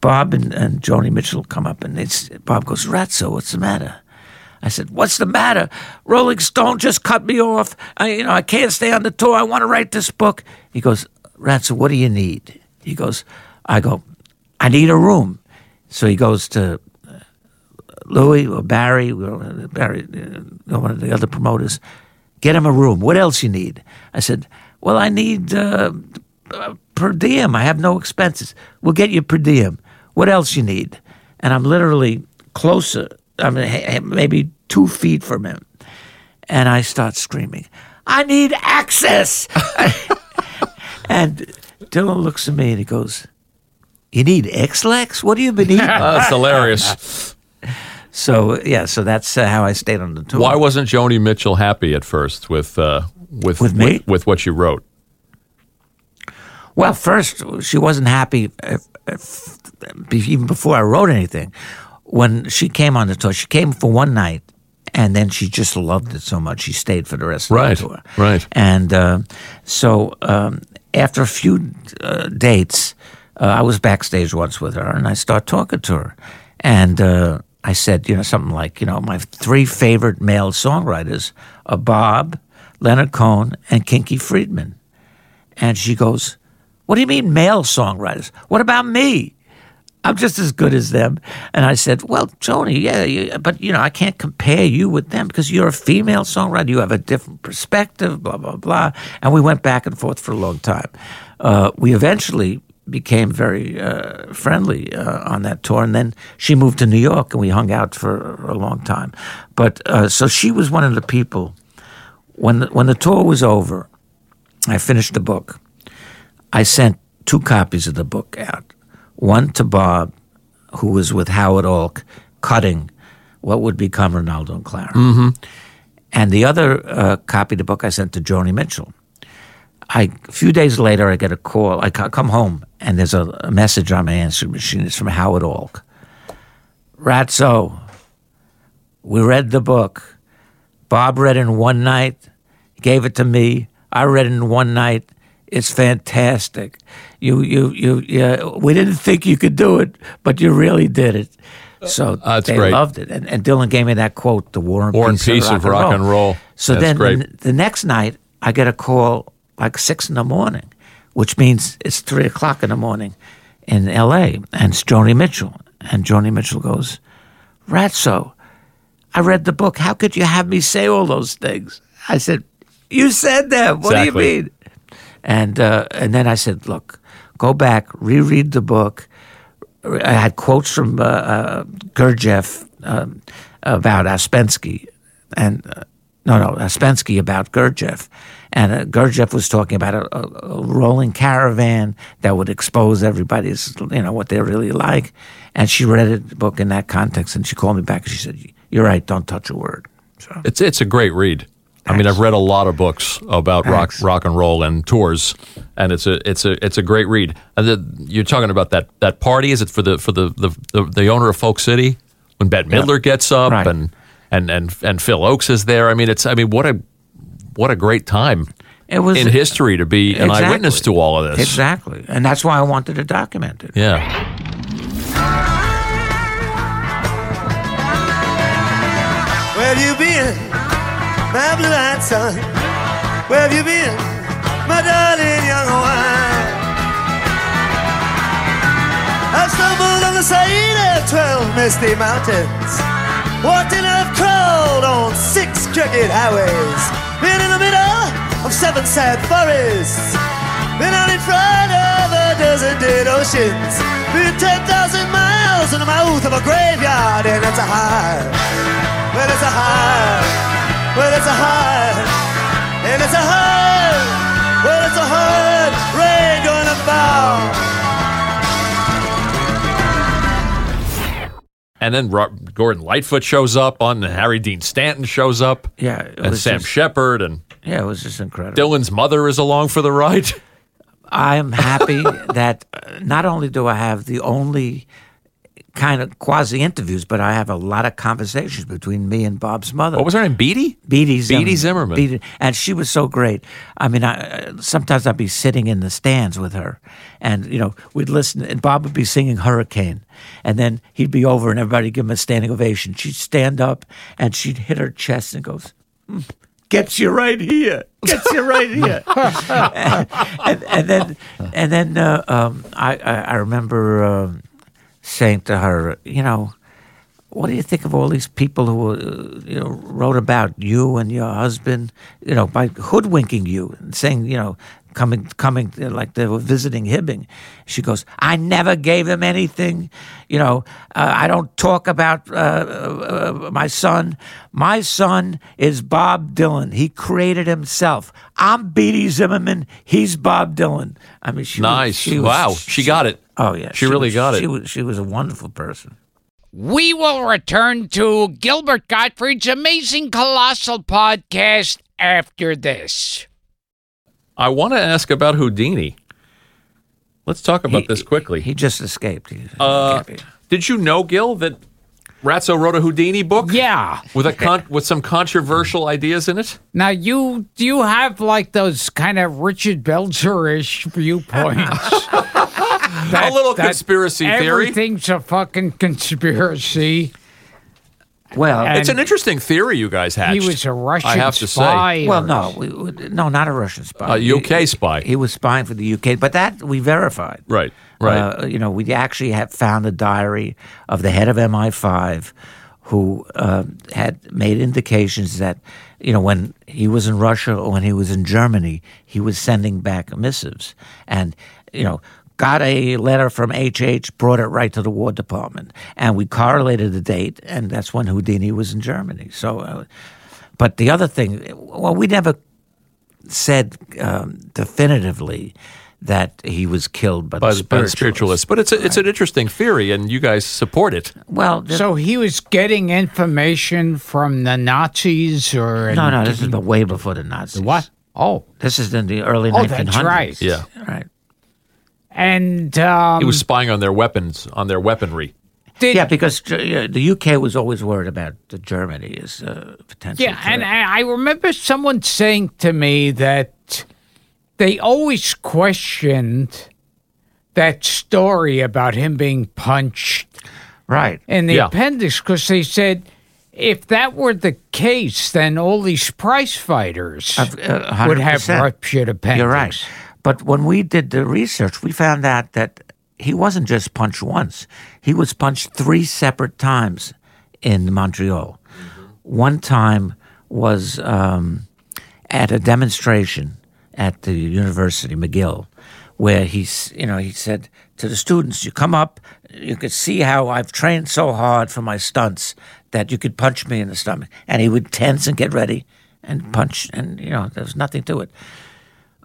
Bob and, and Joni Mitchell come up, and it's, Bob goes, Ratso, what's the matter? I said, "What's the matter? Rolling Stone just cut me off. I, you know, I can't stay on the tour. I want to write this book." He goes, "Ratso, what do you need?" He goes, "I go, I need a room." So he goes to uh, Louis or Barry, or Barry, uh, one of the other promoters. Get him a room. What else you need? I said, "Well, I need uh, uh, per diem. I have no expenses. We'll get you per diem. What else you need?" And I'm literally closer. I mean, maybe two feet from him, and I start screaming, "I need access!" [laughs] and Dylan looks at me and he goes, "You need Ex-Lax? What have you been eating?" [laughs] That's hilarious. [laughs] so yeah, so that's uh, how I stayed on the tour. Why wasn't Joni Mitchell happy at first with uh, with With me? with, with what you wrote? Well, first, she wasn't happy if, if, even before I wrote anything. When she came on the tour, she came for one night, and then she just loved it so much she stayed for the rest of Right, the tour. right. And uh, so um, after a few uh, dates, uh, I was backstage once with her, and I start talking to her, and uh, I said, you know, something like, you know, my three favorite male songwriters are Bob, Leonard Cohen, and Kinky Friedman. And she goes, What do you mean male songwriters? What about me? I'm just as good as them. And I said, Well, Joni, yeah, you, but you know, I can't compare you with them because you're a female songwriter. You have a different perspective, blah, blah, blah. And we went back and forth for a long time. Uh, we eventually became very uh, friendly uh, on that tour. And then she moved to New York and we hung out for a long time. But uh, so she was one of the people. When the, when the tour was over, I finished the book. I sent two copies of the book out one to Bob, who was with Howard Alk, cutting what would become Renaldo and Clara. And the other uh, copy of the book I sent to Joni Mitchell. I, a few days later, I get a call. I come home, and there's a, a message on my answering machine. It's from Howard Alk. Ratso, we read the book. Bob read it in one night, gave it to me. I read it in one night. It's fantastic. You, you, you, yeah. We didn't think you could do it, but you really did it. So That's they great. loved it, and, and Dylan gave me that quote: "The war and War and peace, Peace of rock and roll. So That's then great. The, the next night, I get a call like six in the morning, which means it's three o'clock in the morning in L.A. and it's Joni Mitchell, and Joni Mitchell goes, "Ratso, I read the book. How could you have me say all those things?" I said, "You said them. What Exactly. do you mean?" And uh, and then I said, "Look, go back, reread the book." I had quotes from uh, uh, Gurdjieff um, about Ouspensky, and uh, no, no, Ouspensky about Gurdjieff, and uh, Gurdjieff was talking about a, a, a rolling caravan that would expose everybody's, you know, what they're really like. And she read the book in that context, and she called me back and she said, "You're right. Don't touch a word." So It's it's a great read. I mean, I've read a lot of books about rock rock and roll and tours, and it's a it's a it's a great read. And the, you're talking about that that party. Is it for the for the the, the, the owner of Folk City when Bette Midler gets up Right. and, and and and Phil Ochs is there? I mean, it's I mean what a what a great time it was in history to be an Exactly. eyewitness to all of this. Exactly, and that's why I wanted to document it. Yeah. My blue-eyed son? Where have you been, my darling young one? I've stumbled on the side of twelve misty mountains. Walked and I've crawled on six crooked highways. Been in the middle of seven sad forests. Been out in front of a dozen dead oceans. Been 10,000 miles in the mouth of a graveyard, and that's a high. Well, it's a high. Well, it's a high. And it's a high. Well, it's a hard rain gonna fall. And then Ro- Gordon Lightfoot shows up on, and Harry Dean Stanton shows up, Yeah, it and Sam just- Shepard, and Yeah, it was just incredible. Dylan's mother is along for the ride. I'm happy [laughs] that uh, not only do I have the only kind of quasi interviews, but I have a lot of conversations between me and Bob's mother. What was her name? Beatty? Beatty Zimmerman. Beatty Zimmerman. Beatty- and she was so great. I mean, I, sometimes I'd be sitting in the stands with her, and you know, we'd listen, and Bob would be singing Hurricane, and then he'd be over, and everybody give him a standing ovation. She'd stand up, and she'd hit her chest and goes. "Hmm, Gets you right here. Gets you right here. [laughs] and, and then, and then uh, um, I, I, I remember um, saying to her, you know, what do you think of all these people who uh, you know wrote about you and your husband you know by hoodwinking you and saying you know coming coming uh, like they were visiting hibbing? She goes i never gave them anything. You know uh, i don't talk about uh, uh, uh, my son. My son is bob dylan. He created himself. I'm beatty zimmerman. He's bob dylan. I mean she was- Nice. she was- wow. She got it. Oh yeah She really was- got it. she was, she was a wonderful person We will return to Gilbert Gottfried's amazing colossal podcast after this. I want to ask about Houdini. Let's talk about He- this quickly. He just escaped. He- he Uh, did you know, Gil, that Ratso wrote a Houdini book? Yeah. With a con- with some controversial ideas in it? Now you do you have like those kind of Richard Belzer-ish viewpoints? [laughs] [laughs] a little conspiracy theory. Everything's a fucking conspiracy. Well, And- it's an interesting theory you guys hatched. He was a Russian I have to spy. say. well, no, we, we- no, not a Russian spy. A UK spy. He, was spying for the UK, but that we verified. Right, right. Uh, you know, we actually have found a diary of the head of MI5 who uh, had made indications that, you know, when he was in Russia or when he was in Germany, he was sending back missives. And, you know, got a letter from HH, brought it right to the War Department. And we correlated the date, and that's when Houdini was in Germany. So, uh, but the other thing, well, we never said um, definitively that he was killed by, by, the the- by the spiritualists. spiritualists. But it's a, it's an interesting theory, and you guys support it. Well, th- So he was getting information from the Nazis, or no, no, this is the way before the Nazis. what? Oh, This is in the early Oh, 1900s. that's right. Yeah. Right. And um, He was spying on their weapons, on their weaponry. did, Yeah, because uh, the UK was always worried about the Germany as uh, potential. Yeah, and threat. I I remember someone saying to me that they always questioned that story about him being punched right. in the Yeah. appendix because they said if that were the case, then all these prize fighters uh, would have 100%. ruptured appendix. You're right. But when we did the research, we found out that he wasn't just punched once. He was punched three separate times in Montreal. One time was um, at a demonstration at the university, McGill, where he's, you know, he said to the students, "You come up, you could see how I've trained so hard for my stunts that you could punch me in the stomach." And he would tense and get ready and punch, and you know, there was nothing to it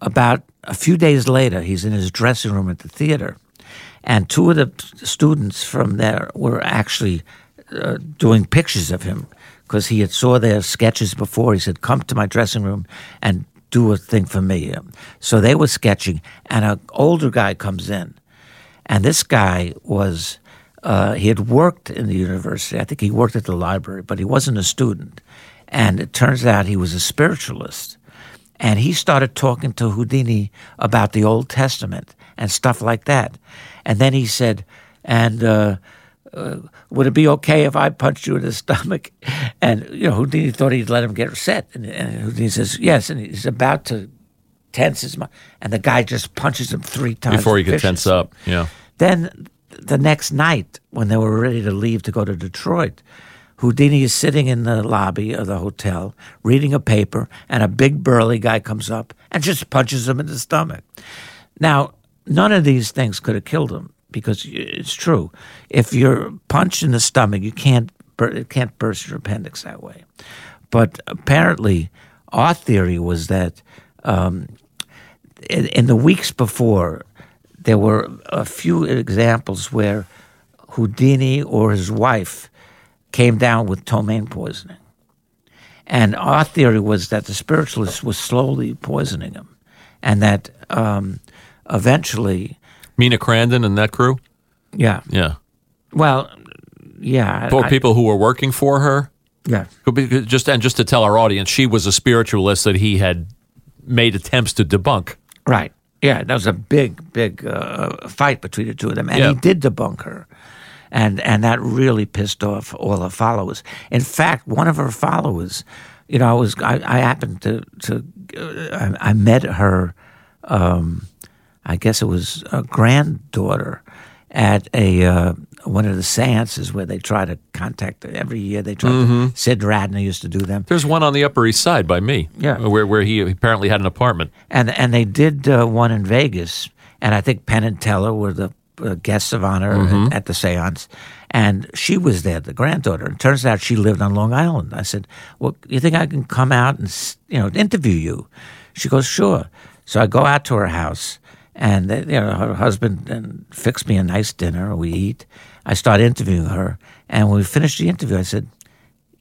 about a few days later, he's in his dressing room at the theater, and two of the students from there were actually uh, doing pictures of him because he had saw their sketches before. He said, "Come to my dressing room and do a thing for me." So they were sketching, and an older guy comes in, and this guy was. Uh, he had worked in the university. I think he worked at the library, but he wasn't a student. And it turns out he was a spiritualist and he started talking to Houdini about the Old Testament and stuff like that. And then he said, "And uh, uh, would it be okay if I punched you in the [laughs] stomach?" And you know, Houdini thought he'd let him get set, and, and Houdini says, "Yes." And he's about to tense his mind, and the guy just punches him three times Before he could tense up. Yeah. Then the next night, when they were ready to leave to go to Detroit, Houdini is sitting in the lobby of the hotel reading a paper, and a big burly guy comes up and just punches him in the stomach. Now, none of these things could have killed him because it's true. If you're punched in the stomach, you can't it can't burst your appendix that way. But apparently, our theory was that um, in, in the weeks before, there were a few examples where Houdini or his wife came down with ptomaine poisoning. And our theory was that the spiritualist was slowly poisoning him, and that um, eventually, Mina Crandon and that crew? yeah, Yeah. well, yeah, I- people who were working for her? yeah, Could be- Just and just to tell our audience, she was a spiritualist that he had made attempts to debunk. Right. Yeah, that was a big, big uh, fight between the two of them, and Yeah. he did debunk her, and and that really pissed off all her followers. In fact, one of her followers, you know, I was I, I happened to to uh, I, I met her, um, I guess it was a granddaughter, at a uh, one of the seances where they try to contact every year. They try to Sid Radner used to do them. There's one on the Upper East Side by me. Yeah. Where, where he apparently had an apartment. and and they did uh, one in Vegas, and I think Penn and Teller were the uh, guests of honor Mm-hmm. at, at the séance, and she was there, the granddaughter. And turns out she lived on Long Island. I said, "Well, you think I can come out and you know interview you?" She goes, "Sure." So I go out to her house, and uh, you know her husband and fixed me a nice dinner. We eat. I start interviewing her, and when we finished the interview, I said,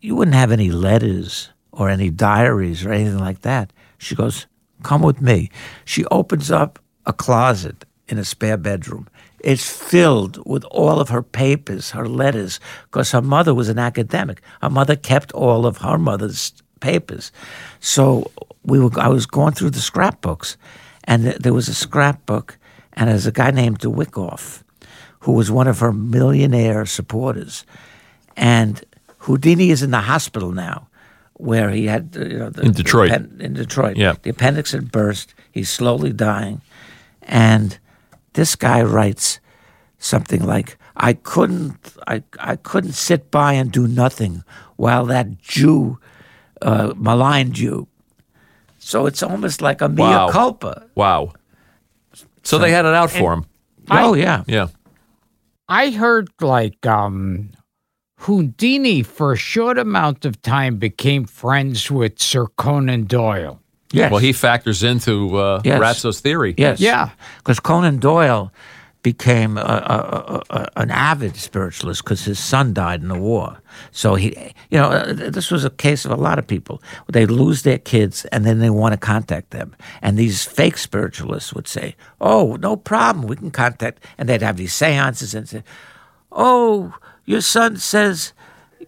you wouldn't have any letters or any diaries or anything like that. She goes, Come with me. She opens up a closet in a spare bedroom. It's filled with all of her papers, her letters, because her mother was an academic. Her mother kept all of her mother's papers. So we were, I was going through the scrapbooks, and th- there was a scrapbook, and there's a guy named DeWickoff, who was one of her millionaire supporters. And Houdini is in the hospital now, where he had uh, you know the, In Detroit. the in Detroit. Yeah. the appendix had burst. He's slowly dying, and this guy writes something like, "I couldn't, I, I couldn't sit by and do nothing while that Jew uh, maligned you." So it's almost like a mea Wow. culpa. Wow. So they had it out for him. oh yeah, Yeah. I heard like um Houdini for a short amount of time became friends with Sir Conan Doyle. Yes. Well, he factors into uh, Yes. Ratso's theory. Yes. Yeah. Because Conan Doyle became a, a, a, a, an avid spiritualist because his son died in the war. So he, you know, uh, this was a case of a lot of people. They lose their kids and then they want to contact them. And these fake spiritualists would say, "Oh, no problem, we can contact." And they'd have these seances and say, "Oh, your son says."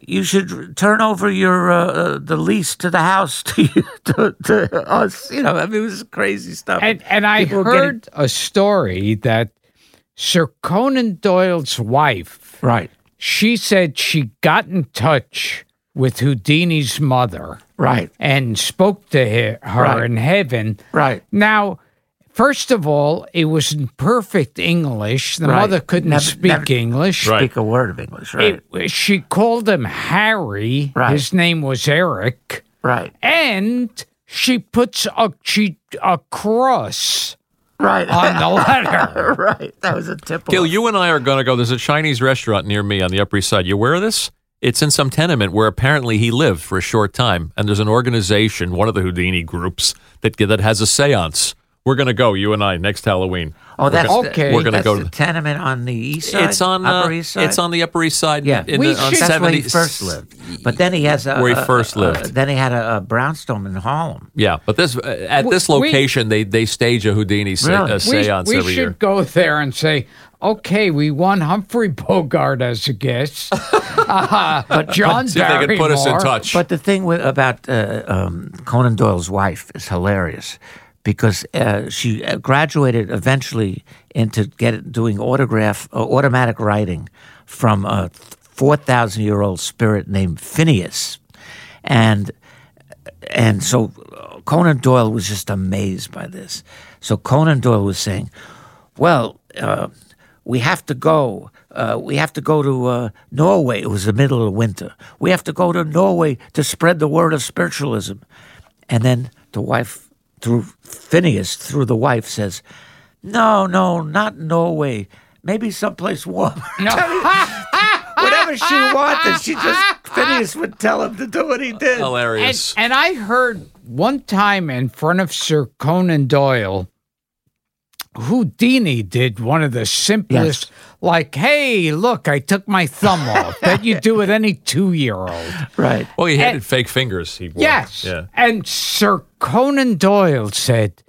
You should turn over your uh, uh, the lease to the house [laughs] to, you, to to us. You know, I mean, it was crazy stuff. And and I People were getting- heard a story that Sir Conan Doyle's wife, right, she said she got in touch with Houdini's mother right, and spoke to he- her Right. in heaven. right. Now, first of all, it was in perfect English. The Right. mother couldn't Never- speak never- English. Right. Speak a word of English, right? It- she called him Harry. Right. His name was Eric. right, And she puts a she a cross right, on the [laughs] letter. right. That was a typical. Gil, you and I are going to go. There's a Chinese restaurant near me on the Upper East Side. You aware of this? It's in some tenement where apparently he lived for a short time, and there's an organization, one of the Houdini groups, that that has a séance. We're going to go, you and I, next Halloween. oh, that's gonna- Okay. We're gonna that's go the tenement on the east side. It's on Upper uh, East Side. It's on the Upper East Side. Yeah. in We the, on should- That's 70 where he first lived. But then he has a Where he a- first a- lived. a- then he had a, a brownstone in Harlem. Yeah, but this uh, at this We- location they they stage a Houdini se- Really? a We, séance we every should go there and say, okay, we want Humphrey Bogart as a guest. [laughs] uh, John See if they can put us in touch. But the thing with, about uh, um, Conan Doyle's wife is hilarious because uh, she uh, graduated eventually into get doing autograph uh, automatic writing from a four thousand year old spirit named Phineas, and and so uh, Conan Doyle was just amazed by this. So Conan Doyle was saying, "Well, uh, we have to go. Uh, we have to go to uh, Norway. It was the middle of winter. We have to go to Norway to spread the word of spiritualism." And then the wife, through Phineas, through the wife, says, "No, no, not Norway. Maybe someplace warmer." [laughs] [laughs] Whatever she wanted, she just Phineas would tell him to do what he did. Hilarious. and I heard one time in front of Sir Conan Doyle, Houdini did one of the simplest, like, hey, look, I took my thumb off, [laughs] that you do with any two year old. Right. well, he had and- fake fingers. He wore. Yes. Yeah. And Sir Conan Doyle said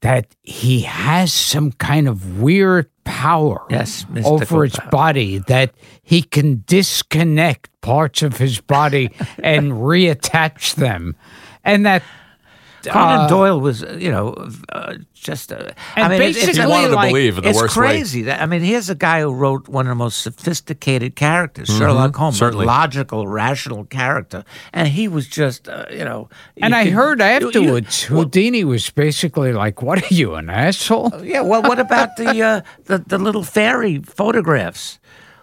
that he has some kind of weird power Yes, over his power. body that he can disconnect parts of his body [laughs] and reattach them. And that Conan uh, Doyle was, uh, you know, uh, just. Uh, I mean, it's- it's, He wanted to believe in the it's worst way. crazy. That, I mean, here's a guy who wrote one of the most sophisticated characters, Sherlock Holmes, Mm-hmm. certainly. a logical, rational character, and he was just, uh, you know. and you I could- heard you- you- afterwards, well, Houdini was basically like, "What are you, an asshole?" yeah. Well, what about the uh, the the little fairy photographs?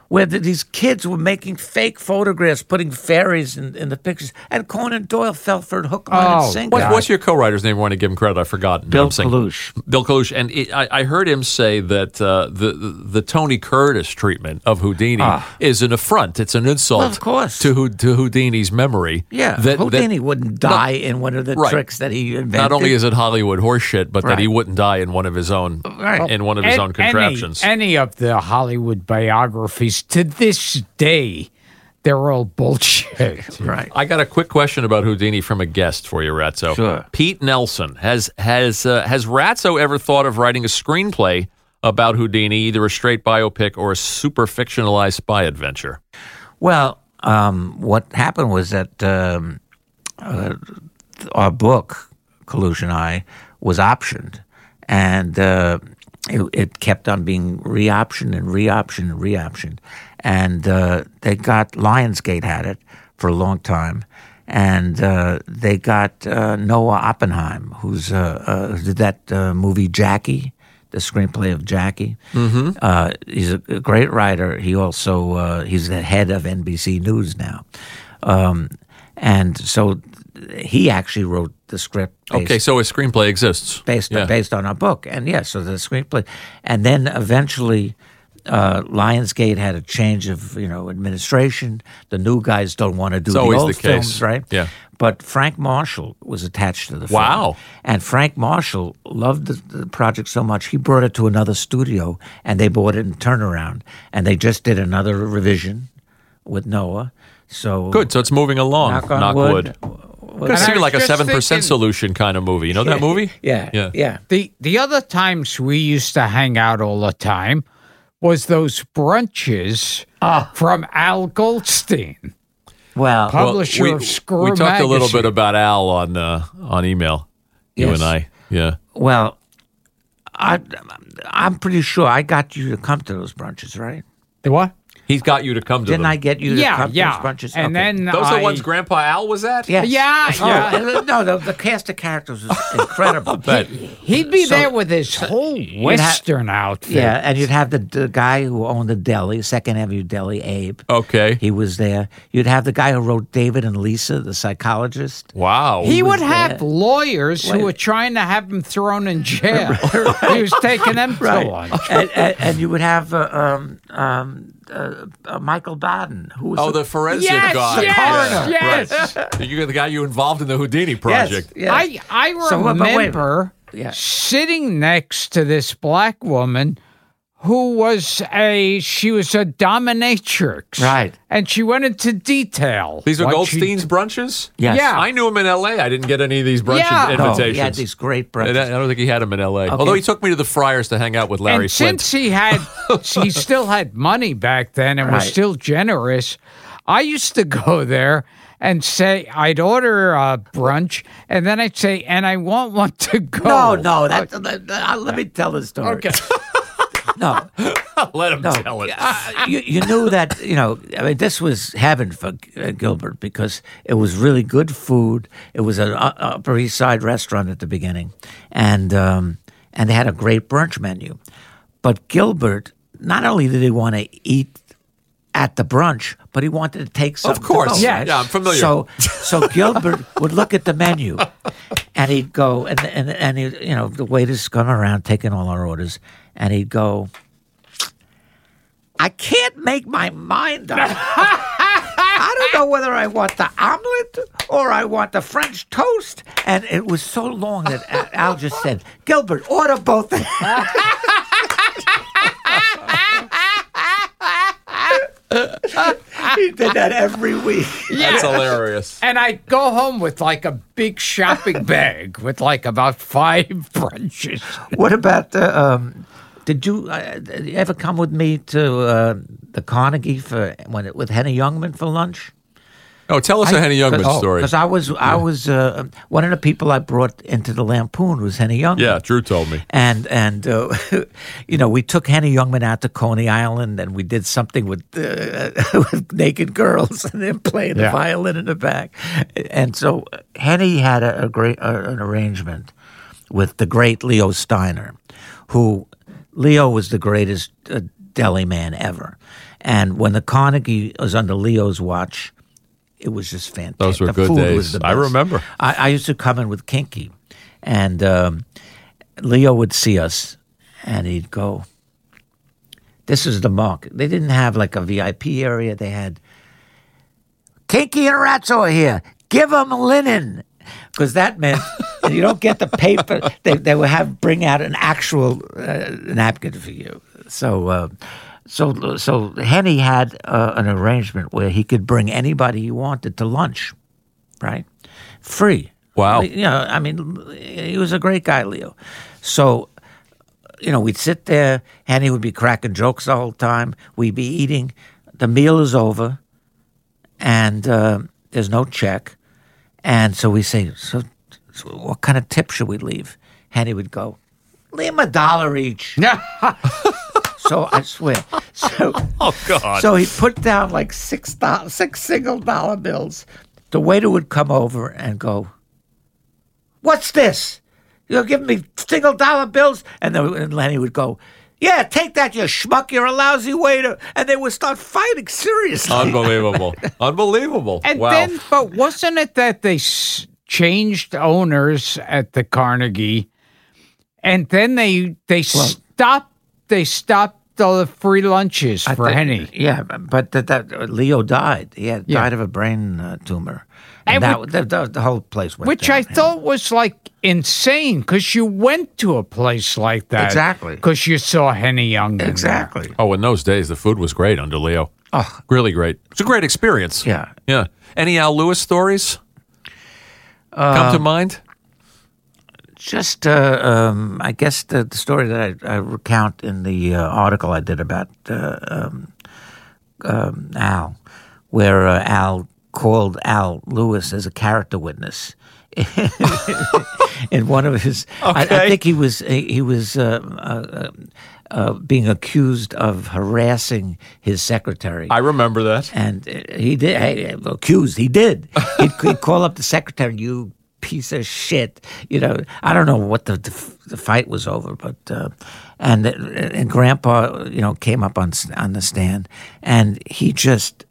Where the, these kids were making fake photographs, putting fairies in, in the pictures, and Conan Doyle fell for it hook, line, Oh, and sinker. What, what's your co-writer's name? I want to give him credit. I've forgotten. Bill I'm Kalush. Bill Kalush, and it, I, I heard him say that uh, the the Tony Curtis treatment of Houdini is an affront. It's an insult, Ah. Well, of course. to to Houdini's memory. Yeah, that, Houdini that wouldn't die in one of the Right. tricks that he invented. not only is it Hollywood horseshit, but that he wouldn't die in one of his own Right. in one of his An- own contraptions. Any, any of the Hollywood biographies to this day, they're all bullshit. [laughs] right. I got a quick question about Houdini from a guest for you, Ratso. Sure. Pete Nelson has has uh, has Ratso ever thought of writing a screenplay about Houdini, either a straight biopic or a super fictionalized spy adventure? Well, um, what happened was that um, uh, our book, Collusion Eye, was optioned, and uh, it, it kept on being reoptioned and reoptioned and reoptioned. and uh, they got Lionsgate had it for a long time, and uh, they got uh, Noah Oppenheim, who's uh, uh, did that uh, movie Jackie, the screenplay of Jackie. Mm-hmm. Uh, he's a a great writer. He also uh, he's the head of NBC News now, um, and so he actually wrote the script. Okay, so a screenplay exists. based Yeah. based on a book, and yeah, so the screenplay, and then eventually, uh, Lionsgate had a change of you know administration. The new guys don't want to do It's the old the films, right? Yeah. But Frank Marshall was attached to the film. Wow. And Frank Marshall loved the, the project so much he brought it to another studio, and they bought it in turnaround, and they just did another revision with Noah. So Good. So it's moving along. Knock on wood. Could And I seem was like a seven percent thinking- solution kind of movie. You know that movie? Yeah, Yeah. yeah. The the other times we used to hang out all the time was those brunches Ah. from Al Goldstein, Well, publisher we, of Screw we talked a little bit about Al on uh, on email. You Yes. and I. Yeah. Well, I, I'm pretty sure I got you to come to those brunches, right? The what? He's got you to come to Didn't them. I get you to Yeah, come yeah. to those brunches? And Okay. then Those are I, the ones Grandpa Al was at? Yes. Yeah, Oh, yeah. no, the, the cast of characters was [laughs] incredible. But He'd be So- there with his whole Western outfit. yeah, and you'd have the, the guy who owned the deli, Second Avenue Deli, Abe. okay. He was there. You'd have the guy who wrote David and Lisa, the psychologist. Wow. He was would have there. lawyers who were trying to have him thrown in jail. [laughs] he was taking them to lunch. and, and, and you would have uh, um, um, uh, uh, Michael Baden, who was oh, the forensic Yes, guy. yes, Yeah, yes. right. [laughs] You're the guy you involved in the Houdini project. Yes, yes. I I So, but wait. remember Yeah. sitting next to this black woman who was a she was a dominatrix, Right. And she went into detail. These are what she- Goldstein's brunches? Yes. Yeah. I knew him in L.A. I didn't get any of these brunch Yeah. No, invitations. he had these great I brunches. I don't think he had them in L.A. Although he took me to the Friars to hang out with Larry and Flynt. since he had, [laughs] [laughs] he still had money back then and was still generous. I used to go there and say I'd order a brunch, and then I'd say, "And I won't want one to go." No, no, that, that- that- uh, let me tell the story. Okay. [laughs] No, [laughs] Let him no. tell it. Uh, you, you knew that, you know, I mean, this was heaven for uh, Gilbert because it was really good food. It was an uh, Upper East Side restaurant at the beginning, and um, and they had a great brunch menu. But Gilbert, not only did he want to eat at the brunch, but he wanted to take something. Of course. Yeah, right? yeah, I'm familiar. So, so [laughs] Gilbert would look at the menu, and he'd go, and and and he, you know, the waiters come around taking all our orders, and he'd go. I can't make my mind up. I don't know whether I want the omelet or I want the French toast. And it was so long that Al- Al just said, Gilbert, order both. [laughs] [laughs] he did that every week. That's hilarious. And I go home with like a big shopping [laughs] bag with like about five [laughs] brunches. What about the? Um, did you, uh, did you ever come with me to uh, the Carnegie for when it, with Henny Youngman for lunch? Oh, tell us a Henny Youngman story. Because I was, I was uh, one of the people I brought into the Lampoon was Henny Youngman. Yeah, Drew told me. And and uh, [laughs] you know we took Henny Youngman out to Coney Island and we did something with uh, [laughs] with naked girls and then playing the Yeah. violin in the back. And so Henny had a, a great uh, an arrangement with the great Leo Steiner, who Leo was the greatest uh, deli man ever. And when the Carnegie was under Leo's watch, it was just fantastic. Those were the good days. I remember. I, I used to come in with Kinky, and um, Leo would see us, and he'd go. This is the mark. They didn't have like a VIP area. They had Kinky and Ratso are here. Give them linen, because that meant [laughs] you don't get the paper. They they would have bring out an actual uh, napkin for you. So. Uh, so, so Henny had uh, an arrangement where he could bring anybody he wanted to lunch, right? Free. Wow. You know, I mean, he was a great guy, Leo. So, you know, we'd sit there, Henny would be cracking jokes the whole time. We'd be eating. The meal is over, and uh, there's no check. And so we say, so, so what kind of tip should we leave? Henny would go, leave him a dollar each. [laughs] [laughs] So I swear. So [laughs] Oh God. so he put down like six dollars, six single dollar bills. The waiter would come over and go, "What's this? You're giving me single dollar bills?" And then and Lenny would go, "Yeah, take that, you schmuck. You're a lousy waiter." And they would start fighting seriously. Unbelievable. [laughs] Unbelievable. And wow. then, but wasn't it that they s- changed owners at the Carnegie, and then they they stopped they stopped all the free lunches I for think- Henny. Yeah, but that, that Leo died. He had Yeah. died of a brain uh, tumor, and, And that, which- the, the, the whole place went. Which I downhill. thought was like insane because you went to a place like that. Exactly. Because you saw Henny Young. in there. exactly. oh, in those days, the food was great under Leo. Oh, Really great. It's a great experience. yeah. Yeah. Any Al Lewis stories Uh, come to mind? Just, uh, um, I guess the, the story that I, I recount in the uh, article I did about uh, um, um, Al, where uh, Al called Al Lewis as a character witness. [laughs] in one of his, I, I think he was he was uh, uh, uh, being accused of harassing his secretary. I remember that. And he did, hey, accused, he did. He'd, he'd call up the secretary, and you piece of shit. You know, I don't know what the, the, the fight was over, but, uh, and, and Grandpa, you know, came up on, on the stand and he just,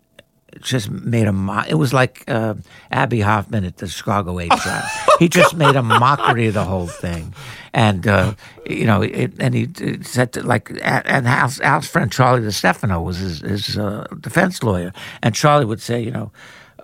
just made a mo- it was like uh, Abbie Hoffman at the Chicago Eight trial. [laughs] he just made a mockery of the whole thing, and uh, you know, it, and he uh, said that, like, and Al's, Al's friend Charlie DeStefano was his, his uh, defense lawyer, and Charlie would say, you know.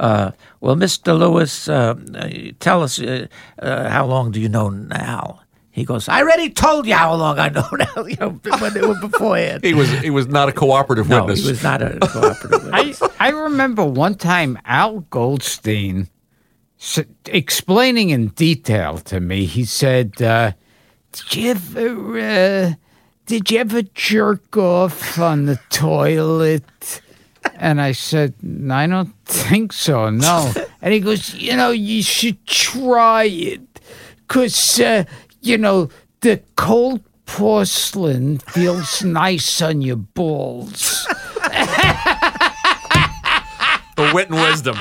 Uh, well, Mr. Lewis, uh, uh, tell us uh, uh, how long do you know now? He goes, I already told you how long I know [laughs] now, You know, when they were beforehand. [laughs] He was he was not a cooperative no, witness. he was not a [laughs] cooperative. witness. I, I remember one time Al Goldstein s- explaining in detail to me. He said, uh, "Did you ever, uh, did you ever jerk off on the toilet?" And I said, "I don't think so. No." [laughs] And he goes, "You know, you should try it, cause uh, you know the cold." Porcelain feels [laughs] nice on your balls. [laughs] the wit and wisdom.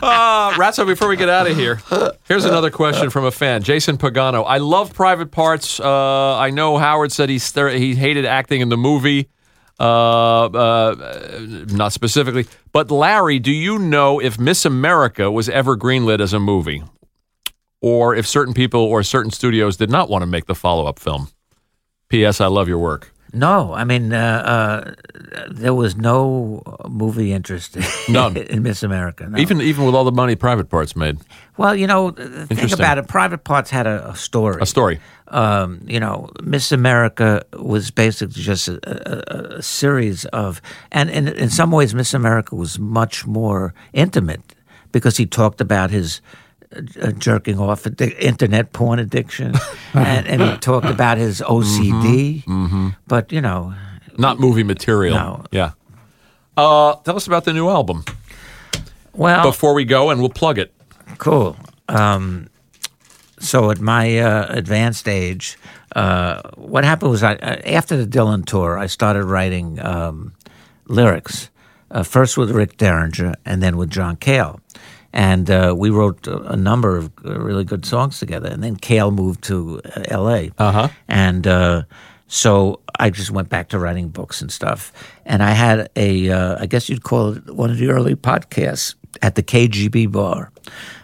Uh, Ratso, before we get out of here, here's another question from a fan, Jason Pagano. I love Private Parts. Uh, I know Howard said he he hated acting in the movie, uh, uh, not specifically. But Larry, do you know if Miss America was ever greenlit as a movie, or if certain people or certain studios did not want to make the follow up film? P.S. I love your work. No, I mean uh, uh, there was no movie interest [laughs] None. in Miss America. No. Even even with all the money Private Parts made, well, you know, the thing about it, Private Parts had a, a story. a story. um, you know, Miss America was basically just a, a, a series of, and in, in some ways, Miss America was much more intimate because he talked about his uh, jerking off, addi- internet porn addiction, [laughs] and, and he talked about his OCD. But you know, not movie material. No. Yeah. Uh, tell us about the new album well, before we go, and we'll plug it. Cool. Um, so at my uh, advanced age, uh, what happened was I, uh, after the Dylan tour, I started writing um, lyrics. Uh, first with Rick Derringer, and then with John Cale, and uh, we wrote a, a number of really good songs together. And then Cale moved to uh, L.A. Uh-huh. and uh, so I just went back to writing books and stuff. And I had a, uh, I guess you'd call it one of the early podcasts at the KGB bar,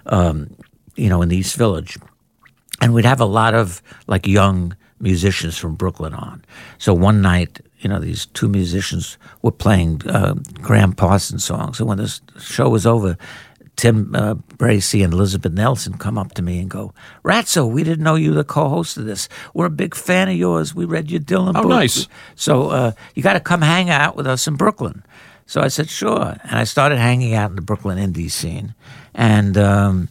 um, you know, in the East Village. And we'd have a lot of like young musicians from Brooklyn on. So one night, you know, these two musicians were playing uh, Gram Parsons songs. And when the show was over, Tim uh, Bracy and Elizabeth Nelson come up to me and go, Ratso, we didn't know you were the co-host of this. We're a big fan of yours. We read your Dylan book. Oh, book. nice. So uh, you got to come hang out with us in Brooklyn. So I said, sure. And I started hanging out in the Brooklyn indie scene. And um,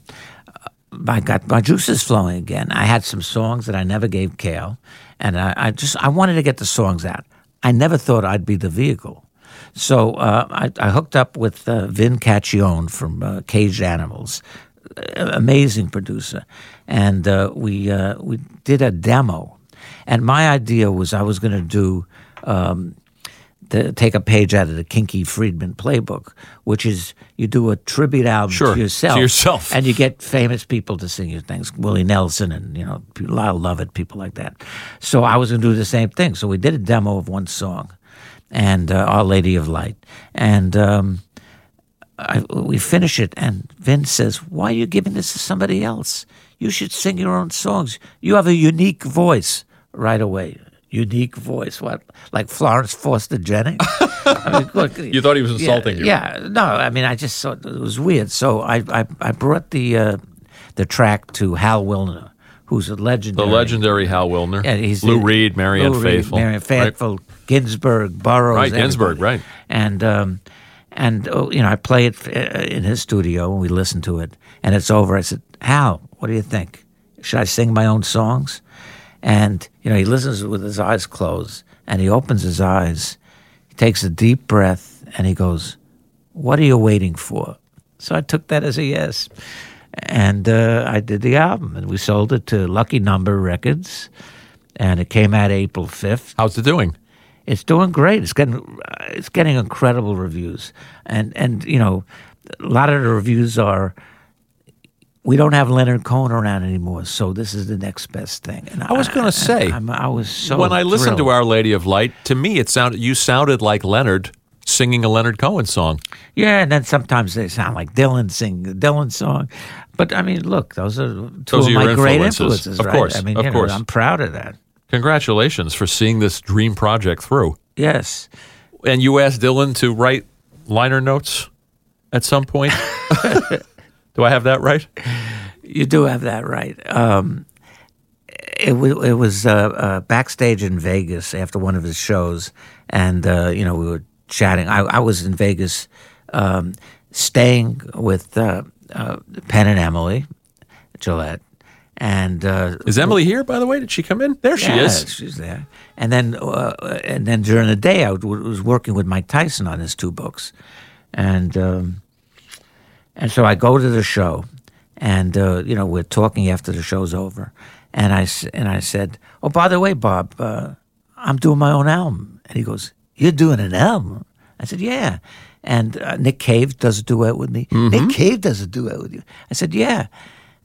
I got my juices flowing again. I had some songs that I never gave Cale. And I, I just, I wanted to get the songs out. I never thought I'd be the vehicle. So uh, I, I hooked up with uh, Vin Cacchione from uh, Caged Animals, amazing producer, and uh, we uh, we did a demo. And my idea was I was going to do. Um, to take a page out of the Kinky Friedman playbook, which is you do a tribute album Sure, to to yourself, yourself. and you get famous people to sing your things, Willie Nelson and you know Lyle Lovett, people like that. So I was going to do the same thing. So we did a demo of one song, and uh, Our Lady of Light, and um, I, we finish it, and Vince says, "Why are you giving this to somebody else? You should sing your own songs. You have a unique voice." Right away, unique voice. What, like Florence Foster Jennings? [laughs] I mean, look, [laughs] You thought he was insulting yeah, you. Yeah, no, I mean, I just thought it was weird. So I, I, I brought the uh, the track to Hal Willner, who's a legendary. The legendary. Hal Willner. Yeah, he's Lou the- Reed, Marianne Lou Reed, Faithfull. Marianne right? Ginsberg, Burroughs. Right, Ginsberg, everybody. right. And um, and oh, you know, I play it uh, in his studio, and we listen to it, and it's over. I said, Hal, what do you think? Should I sing my own songs? And you know, he listens with his eyes closed, and he opens his eyes. He takes a deep breath, and he goes, "What are you waiting for?" So I took that as a yes, and uh, I did the album, and we sold it to Lucky Number Records, and it came out April fifth. How's it doing? It's doing great. It's getting uh, it's getting incredible reviews, and and you know, a lot of the reviews are. We don't have Leonard Cohen around anymore, so this is the next best thing. And I was gonna say, I'm, I was so when I listened to. Our Lady of Light, to me it sounded you sounded like Leonard singing a Leonard Cohen song. Yeah, and then sometimes they sound like Dylan sing the Dylan song. But I mean, look, those are two Those of are my your great influences. influences. Of right? course, I mean, of you know, course. I'm proud of that. Congratulations for seeing this dream project through. Yes. And you asked Dylan to write liner notes at some point. [laughs] [laughs] Do I have that right? You do have that right. Um, it, it was uh, uh, backstage in Vegas after one of his shows, and uh, you know we were chatting. I, I was in Vegas, um, staying with uh, uh, Penn and Emily Jillette, and uh, Is Emily here, by the way? Did she come in? There she yeah, is. She's there. And then, uh, and then during the day, I w- was working with Mike Tyson on his two books, and um, and so I go to the show, and uh, you know we're talking after the show's over, and I and I said, "Oh, by the way, Bob, uh, I'm doing my own album," and he goes, "You're doing an album?" I said, "Yeah." And uh, Nick Cave does a duet with me. Nick Cave does a duet with you. I said, "Yeah."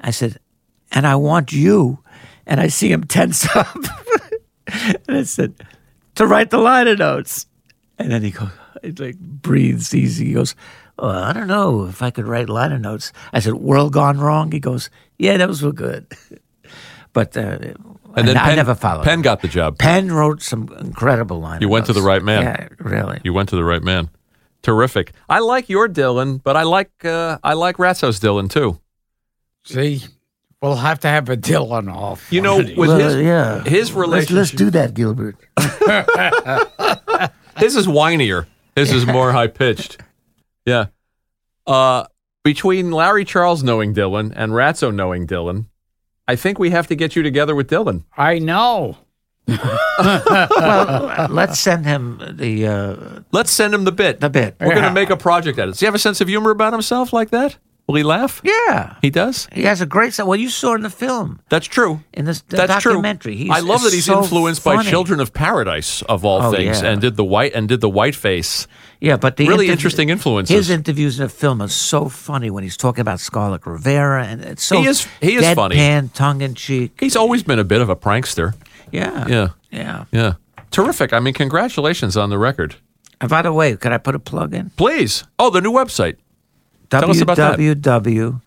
I said, and I want you. And I see him tense [laughs] up. and I said, to write the liner notes. And then he goes, it like breathes easy. He goes, oh, I don't know if I could write liner notes. I said, World Gone Wrong? He goes, yeah, those were good. [laughs] but uh, And then I, I never followed. Penn him. got the job. Penn wrote some incredible liner notes. You went to the right man. Yeah, really. You went to the right man. Terrific. I like your Dylan, but I like uh, I like Ratso's Dylan too. See, we'll have to have a Dylan off. You know, one of these. with Well, his yeah. his Let's, relationship, let's do that, Gilbert. [laughs] his is whinier. His is more high pitched. Yeah. Uh, between Larry Charles knowing Dylan and Ratso knowing Dylan, I think we have to get you together with Dylan. I know. well, let's send him the uh, Let's send him the bit. the bit. We're going to make a project out of it. Does he have a sense of humor about himself like that? Will he laugh? Yeah. He does. He has a great song. Well, you saw in the film, That's true. in this the That's documentary. true. I love that he's so influenced by. Children of Paradise of all Oh, things, yeah. and did the white and did the white face. Yeah, but the Really interview- interesting influences. His interviews in the film are so funny when he's talking about Scarlet Rivera, and it's so He is- he is funny. deadpan, tongue in cheek. He's always been a bit of a prankster. Yeah, Yeah, yeah. yeah. Terrific. I mean, congratulations on the record. And by the way, could I put a plug in? Please. Oh, the new website. Tell us about that. www.ratso.org.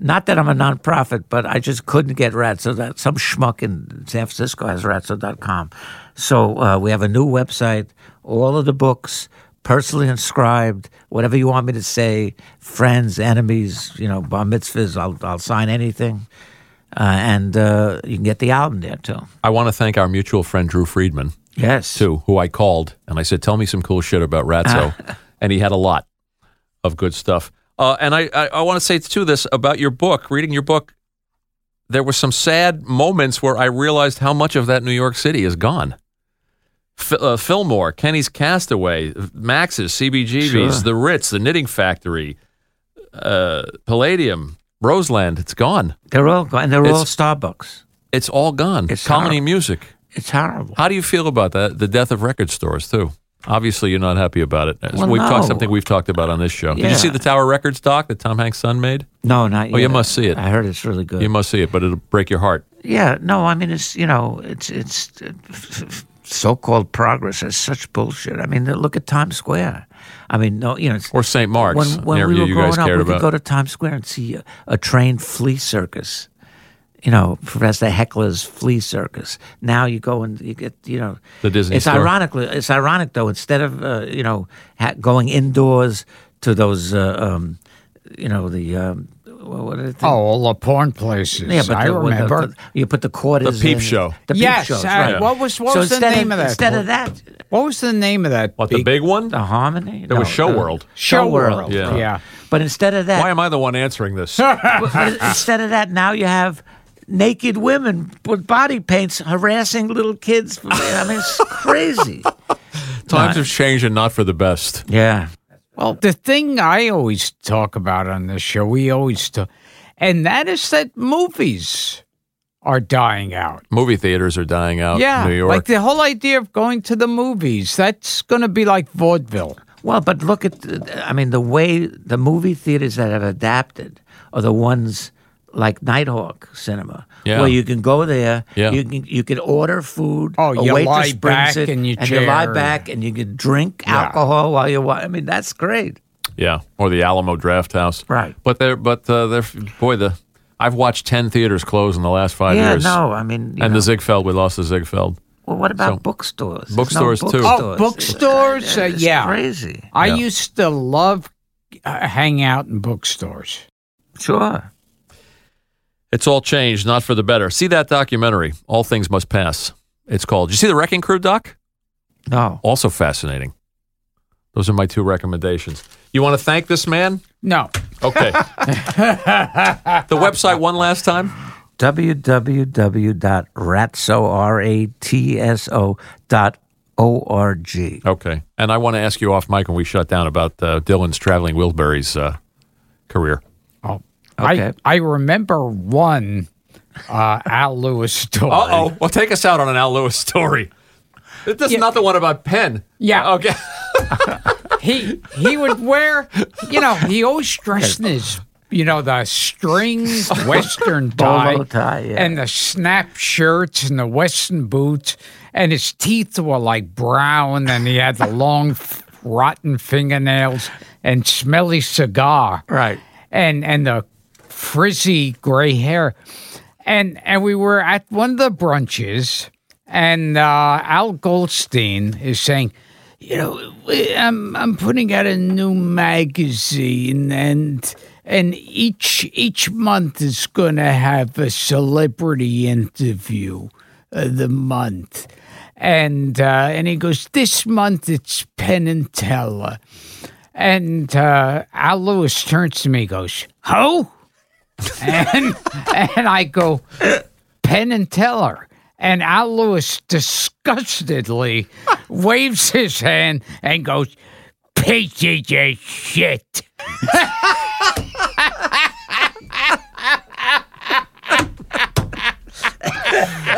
Not that I'm a nonprofit, but I just couldn't get Ratso. That some schmuck in San Francisco has Ratso.com. So uh, we have a new website. All of the books, personally inscribed. Whatever you want me to say, friends, enemies, you know, bar mitzvahs. I'll I'll sign anything. Uh, and uh, you can get the album there too. I want to thank our mutual friend Drew Friedman Yes. too, who I called and I said, "Tell me some cool shit about Ratso," [laughs] and he had a lot of good stuff. Uh, and I, I, I want to say too this about your book. Reading your book, there were some sad moments where I realized how much of that New York City is gone. F- uh, Fillmore, Kenny's Castaway, Max's, CBGB's, Sure. the Ritz, the Knitting Factory, uh, Palladium, Roseland, it's gone. They're all gone. And they're all Starbucks. It's all gone. It's Colony horrible. music. It's horrible. How do you feel about that? The death of record stores too. Obviously, you're not happy about it. Well, we've talked something we've talked about on this show. Did you see the Tower Records doc that Tom Hanks' son made? No, not yet. Oh, you must see it. I heard it's really good. You must see it, but it'll break your heart. Yeah, no, I mean it's you know it's it's so-called progress is such bullshit. I mean, look at Times Square. I mean, no, you know, it's, Or St. Mark's, when when we were you growing up, we could about. go to Times Square and see a, a trained flea circus. You know, Professor Heckler's flea circus. Now you go and you get, you know, The Disney It's store. ironically, it's ironic though. Instead of uh, you know ha- going indoors to those, uh, um, you know, the um, what what are they? Oh, all the porn places. Yeah, but I the, with the- remember. the- you put the quarters. The peep in. show. The peep yes. shows, uh, right. What was what so was the name of, that? Instead of that, what was the name of that? What the big one? the harmony. It was Show World. Show World. World. Yeah. yeah. But instead of that, Why am I the one answering this? but- [laughs] but instead of that, now you have naked women with body paints harassing little kids. I mean, it's [laughs] crazy. Times have changed and not for the best. Yeah. Well, the thing I always talk about on this show, we always talk, and that is that movies are dying out. Movie theaters are dying out yeah, in New York. like the whole idea of going to the movies. That's going to be like vaudeville. Well, but look at, the- I mean, the way the movie theaters that have adapted are the ones like Nitehawk Cinema, Yeah. where you can go there, Yeah. you can you can order food, Oh, a you waitress lie brings back it, in your and you lie back and you can drink Yeah. alcohol while you're. wa- I mean, that's great. yeah, or the Alamo Drafthouse. Right. But they're but uh, they're boy the I've watched ten theaters close in the last five yeah, years. no, I mean, you And know, the Ziegfeld, we lost the Ziegfeld. well, what about so- bookstores? There's Bookstores, no too. Oh, bookstores. bookstores? Uh, It's yeah. crazy. I Yeah. used to love uh, hang out in bookstores. Sure. It's all changed, not for the better. See that documentary, All Things Must Pass. It's called. Did you see the Wrecking Crew doc? No. Also fascinating. Those are my two recommendations. You want to thank this man? No. Okay. [laughs] the website one last time? www.ratso.org. Okay. And I want to ask you off mic when we shut down about uh, Dylan's traveling Wilburys uh, career. Okay. I, I remember one uh, Al Lewis story. Uh oh. Well, take us out on an Al Lewis story. This is not the one about Penn. Yeah. Okay. [laughs] He he would wear, you know, he always dressed in his, you know, the string Western tie, tie, yeah. and the snap shirts and the Western boots, and his teeth were like brown, and he had the long, rotten fingernails and smelly cigar. Right. and and the frizzy gray hair, and and we were at one of the brunches, and uh, Al Goldstein is saying, you know, I'm I'm putting out a new magazine, and and each each month is going to have a celebrity interview of the month. And uh, and he goes, this month it's Penn and Teller. And uh, Al Lewis turns to me, goes, "Who?" And [laughs] and I go, "Penn and Teller." And Al Lewis disgustedly waves his hand and goes, "Pieces of shit."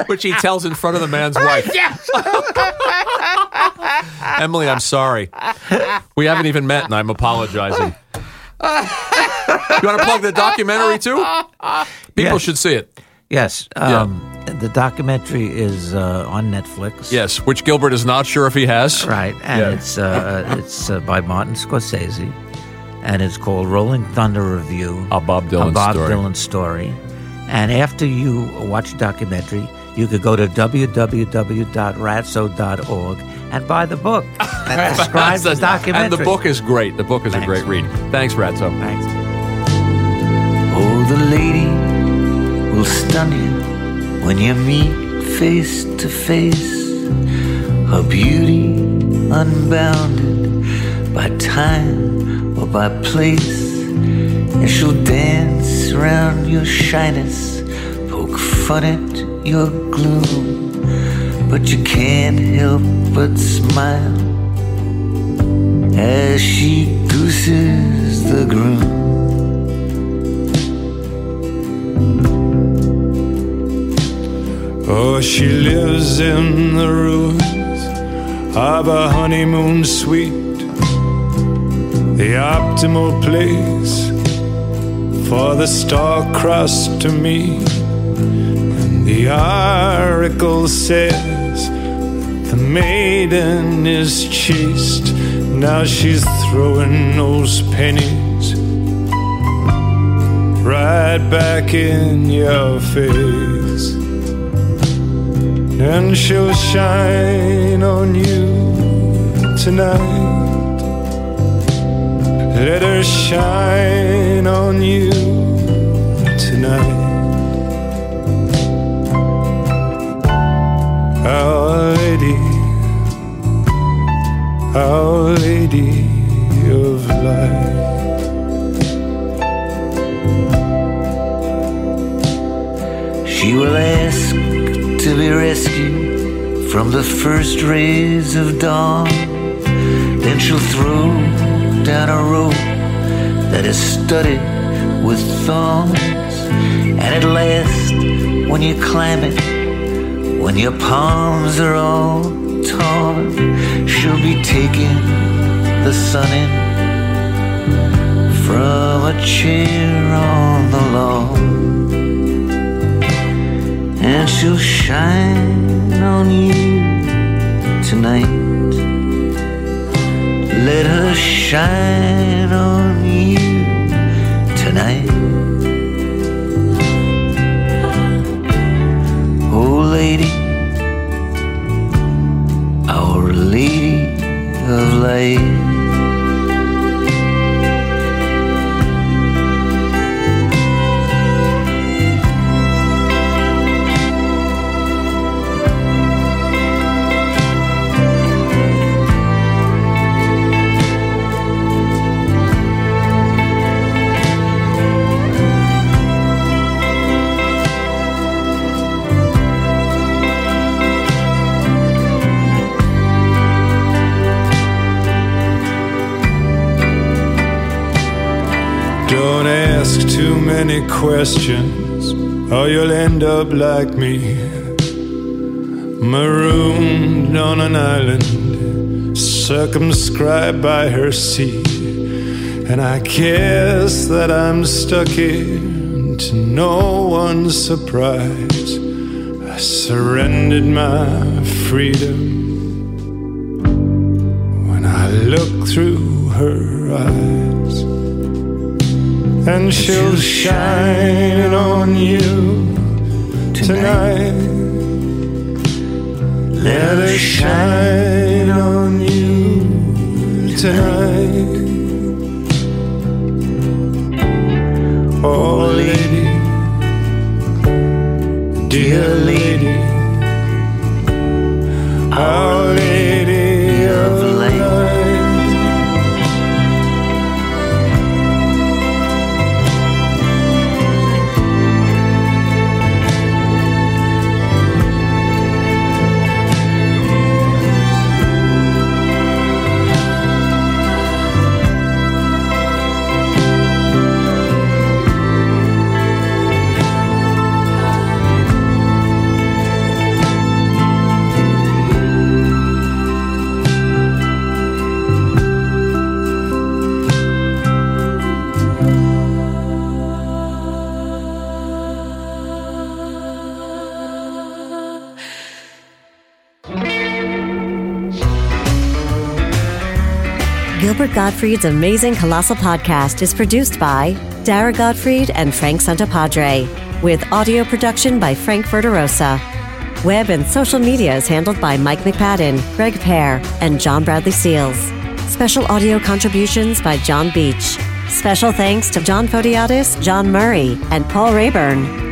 Which he tells in front of the man's wife. [laughs] Yes. Emily, I'm sorry. We haven't even met, and I'm apologizing. [laughs] you want to plug the documentary too? [laughs] People Yeah. should see it. Yes. Um, The documentary is uh, on Netflix. Yes, which Gilbert is not sure if he has. Right, and Yeah. it's uh, [laughs] it's uh, by Martin Scorsese, and it's called Rolling Thunder Revue. A Bob Dylan a Bob story. Dylan story. And after you watch the documentary, you could go to www.ratso.org and buy the book [laughs] that describes the documentary. And the book is great. The book is a great read. Thanks, Ratso. Thanks. Oh, the lady will stun you when you meet face to face. Her beauty unbounded by time or by place. And she'll dance around your shyness, poke fun at your gloom, but you can't help but smile as she gooses the groom. Oh, she lives in the ruins of a honeymoon suite, the optimal place for the star-crossed to meet. The oracle says the maiden is chaste. Now she's throwing those pennies right back in your face. And she'll shine on you tonight. Let her shine on you Our Lady, Our Lady of Light. She will ask to be rescued from the first rays of dawn. Then she'll throw down a rope that is studded with thorns. And at last, when you climb it, when your palms are all torn, she'll be taking the sun in from a chair on the lawn and she'll shine on you tonight. Let her shine on you tonight. Of light. Many questions, or you'll end up like me. Marooned on an island, circumscribed by her sea. And I guess that I'm stuck here to no one's surprise. I surrendered my freedom when I look through her eyes and she'll shine on you tonight. Let her shine on you tonight. Oh, lady, dear lady, our lady Gottfried's Amazing Colossal Podcast is produced by Dara Gottfried and Frank Santapadre, with audio production by Frank Verderosa. Web and social media is handled by Mike McPadden, Greg Pear, and John Bradley Seals. Special audio contributions by John Beach. Special thanks to John Podiatis, John Murray, and Paul Rayburn.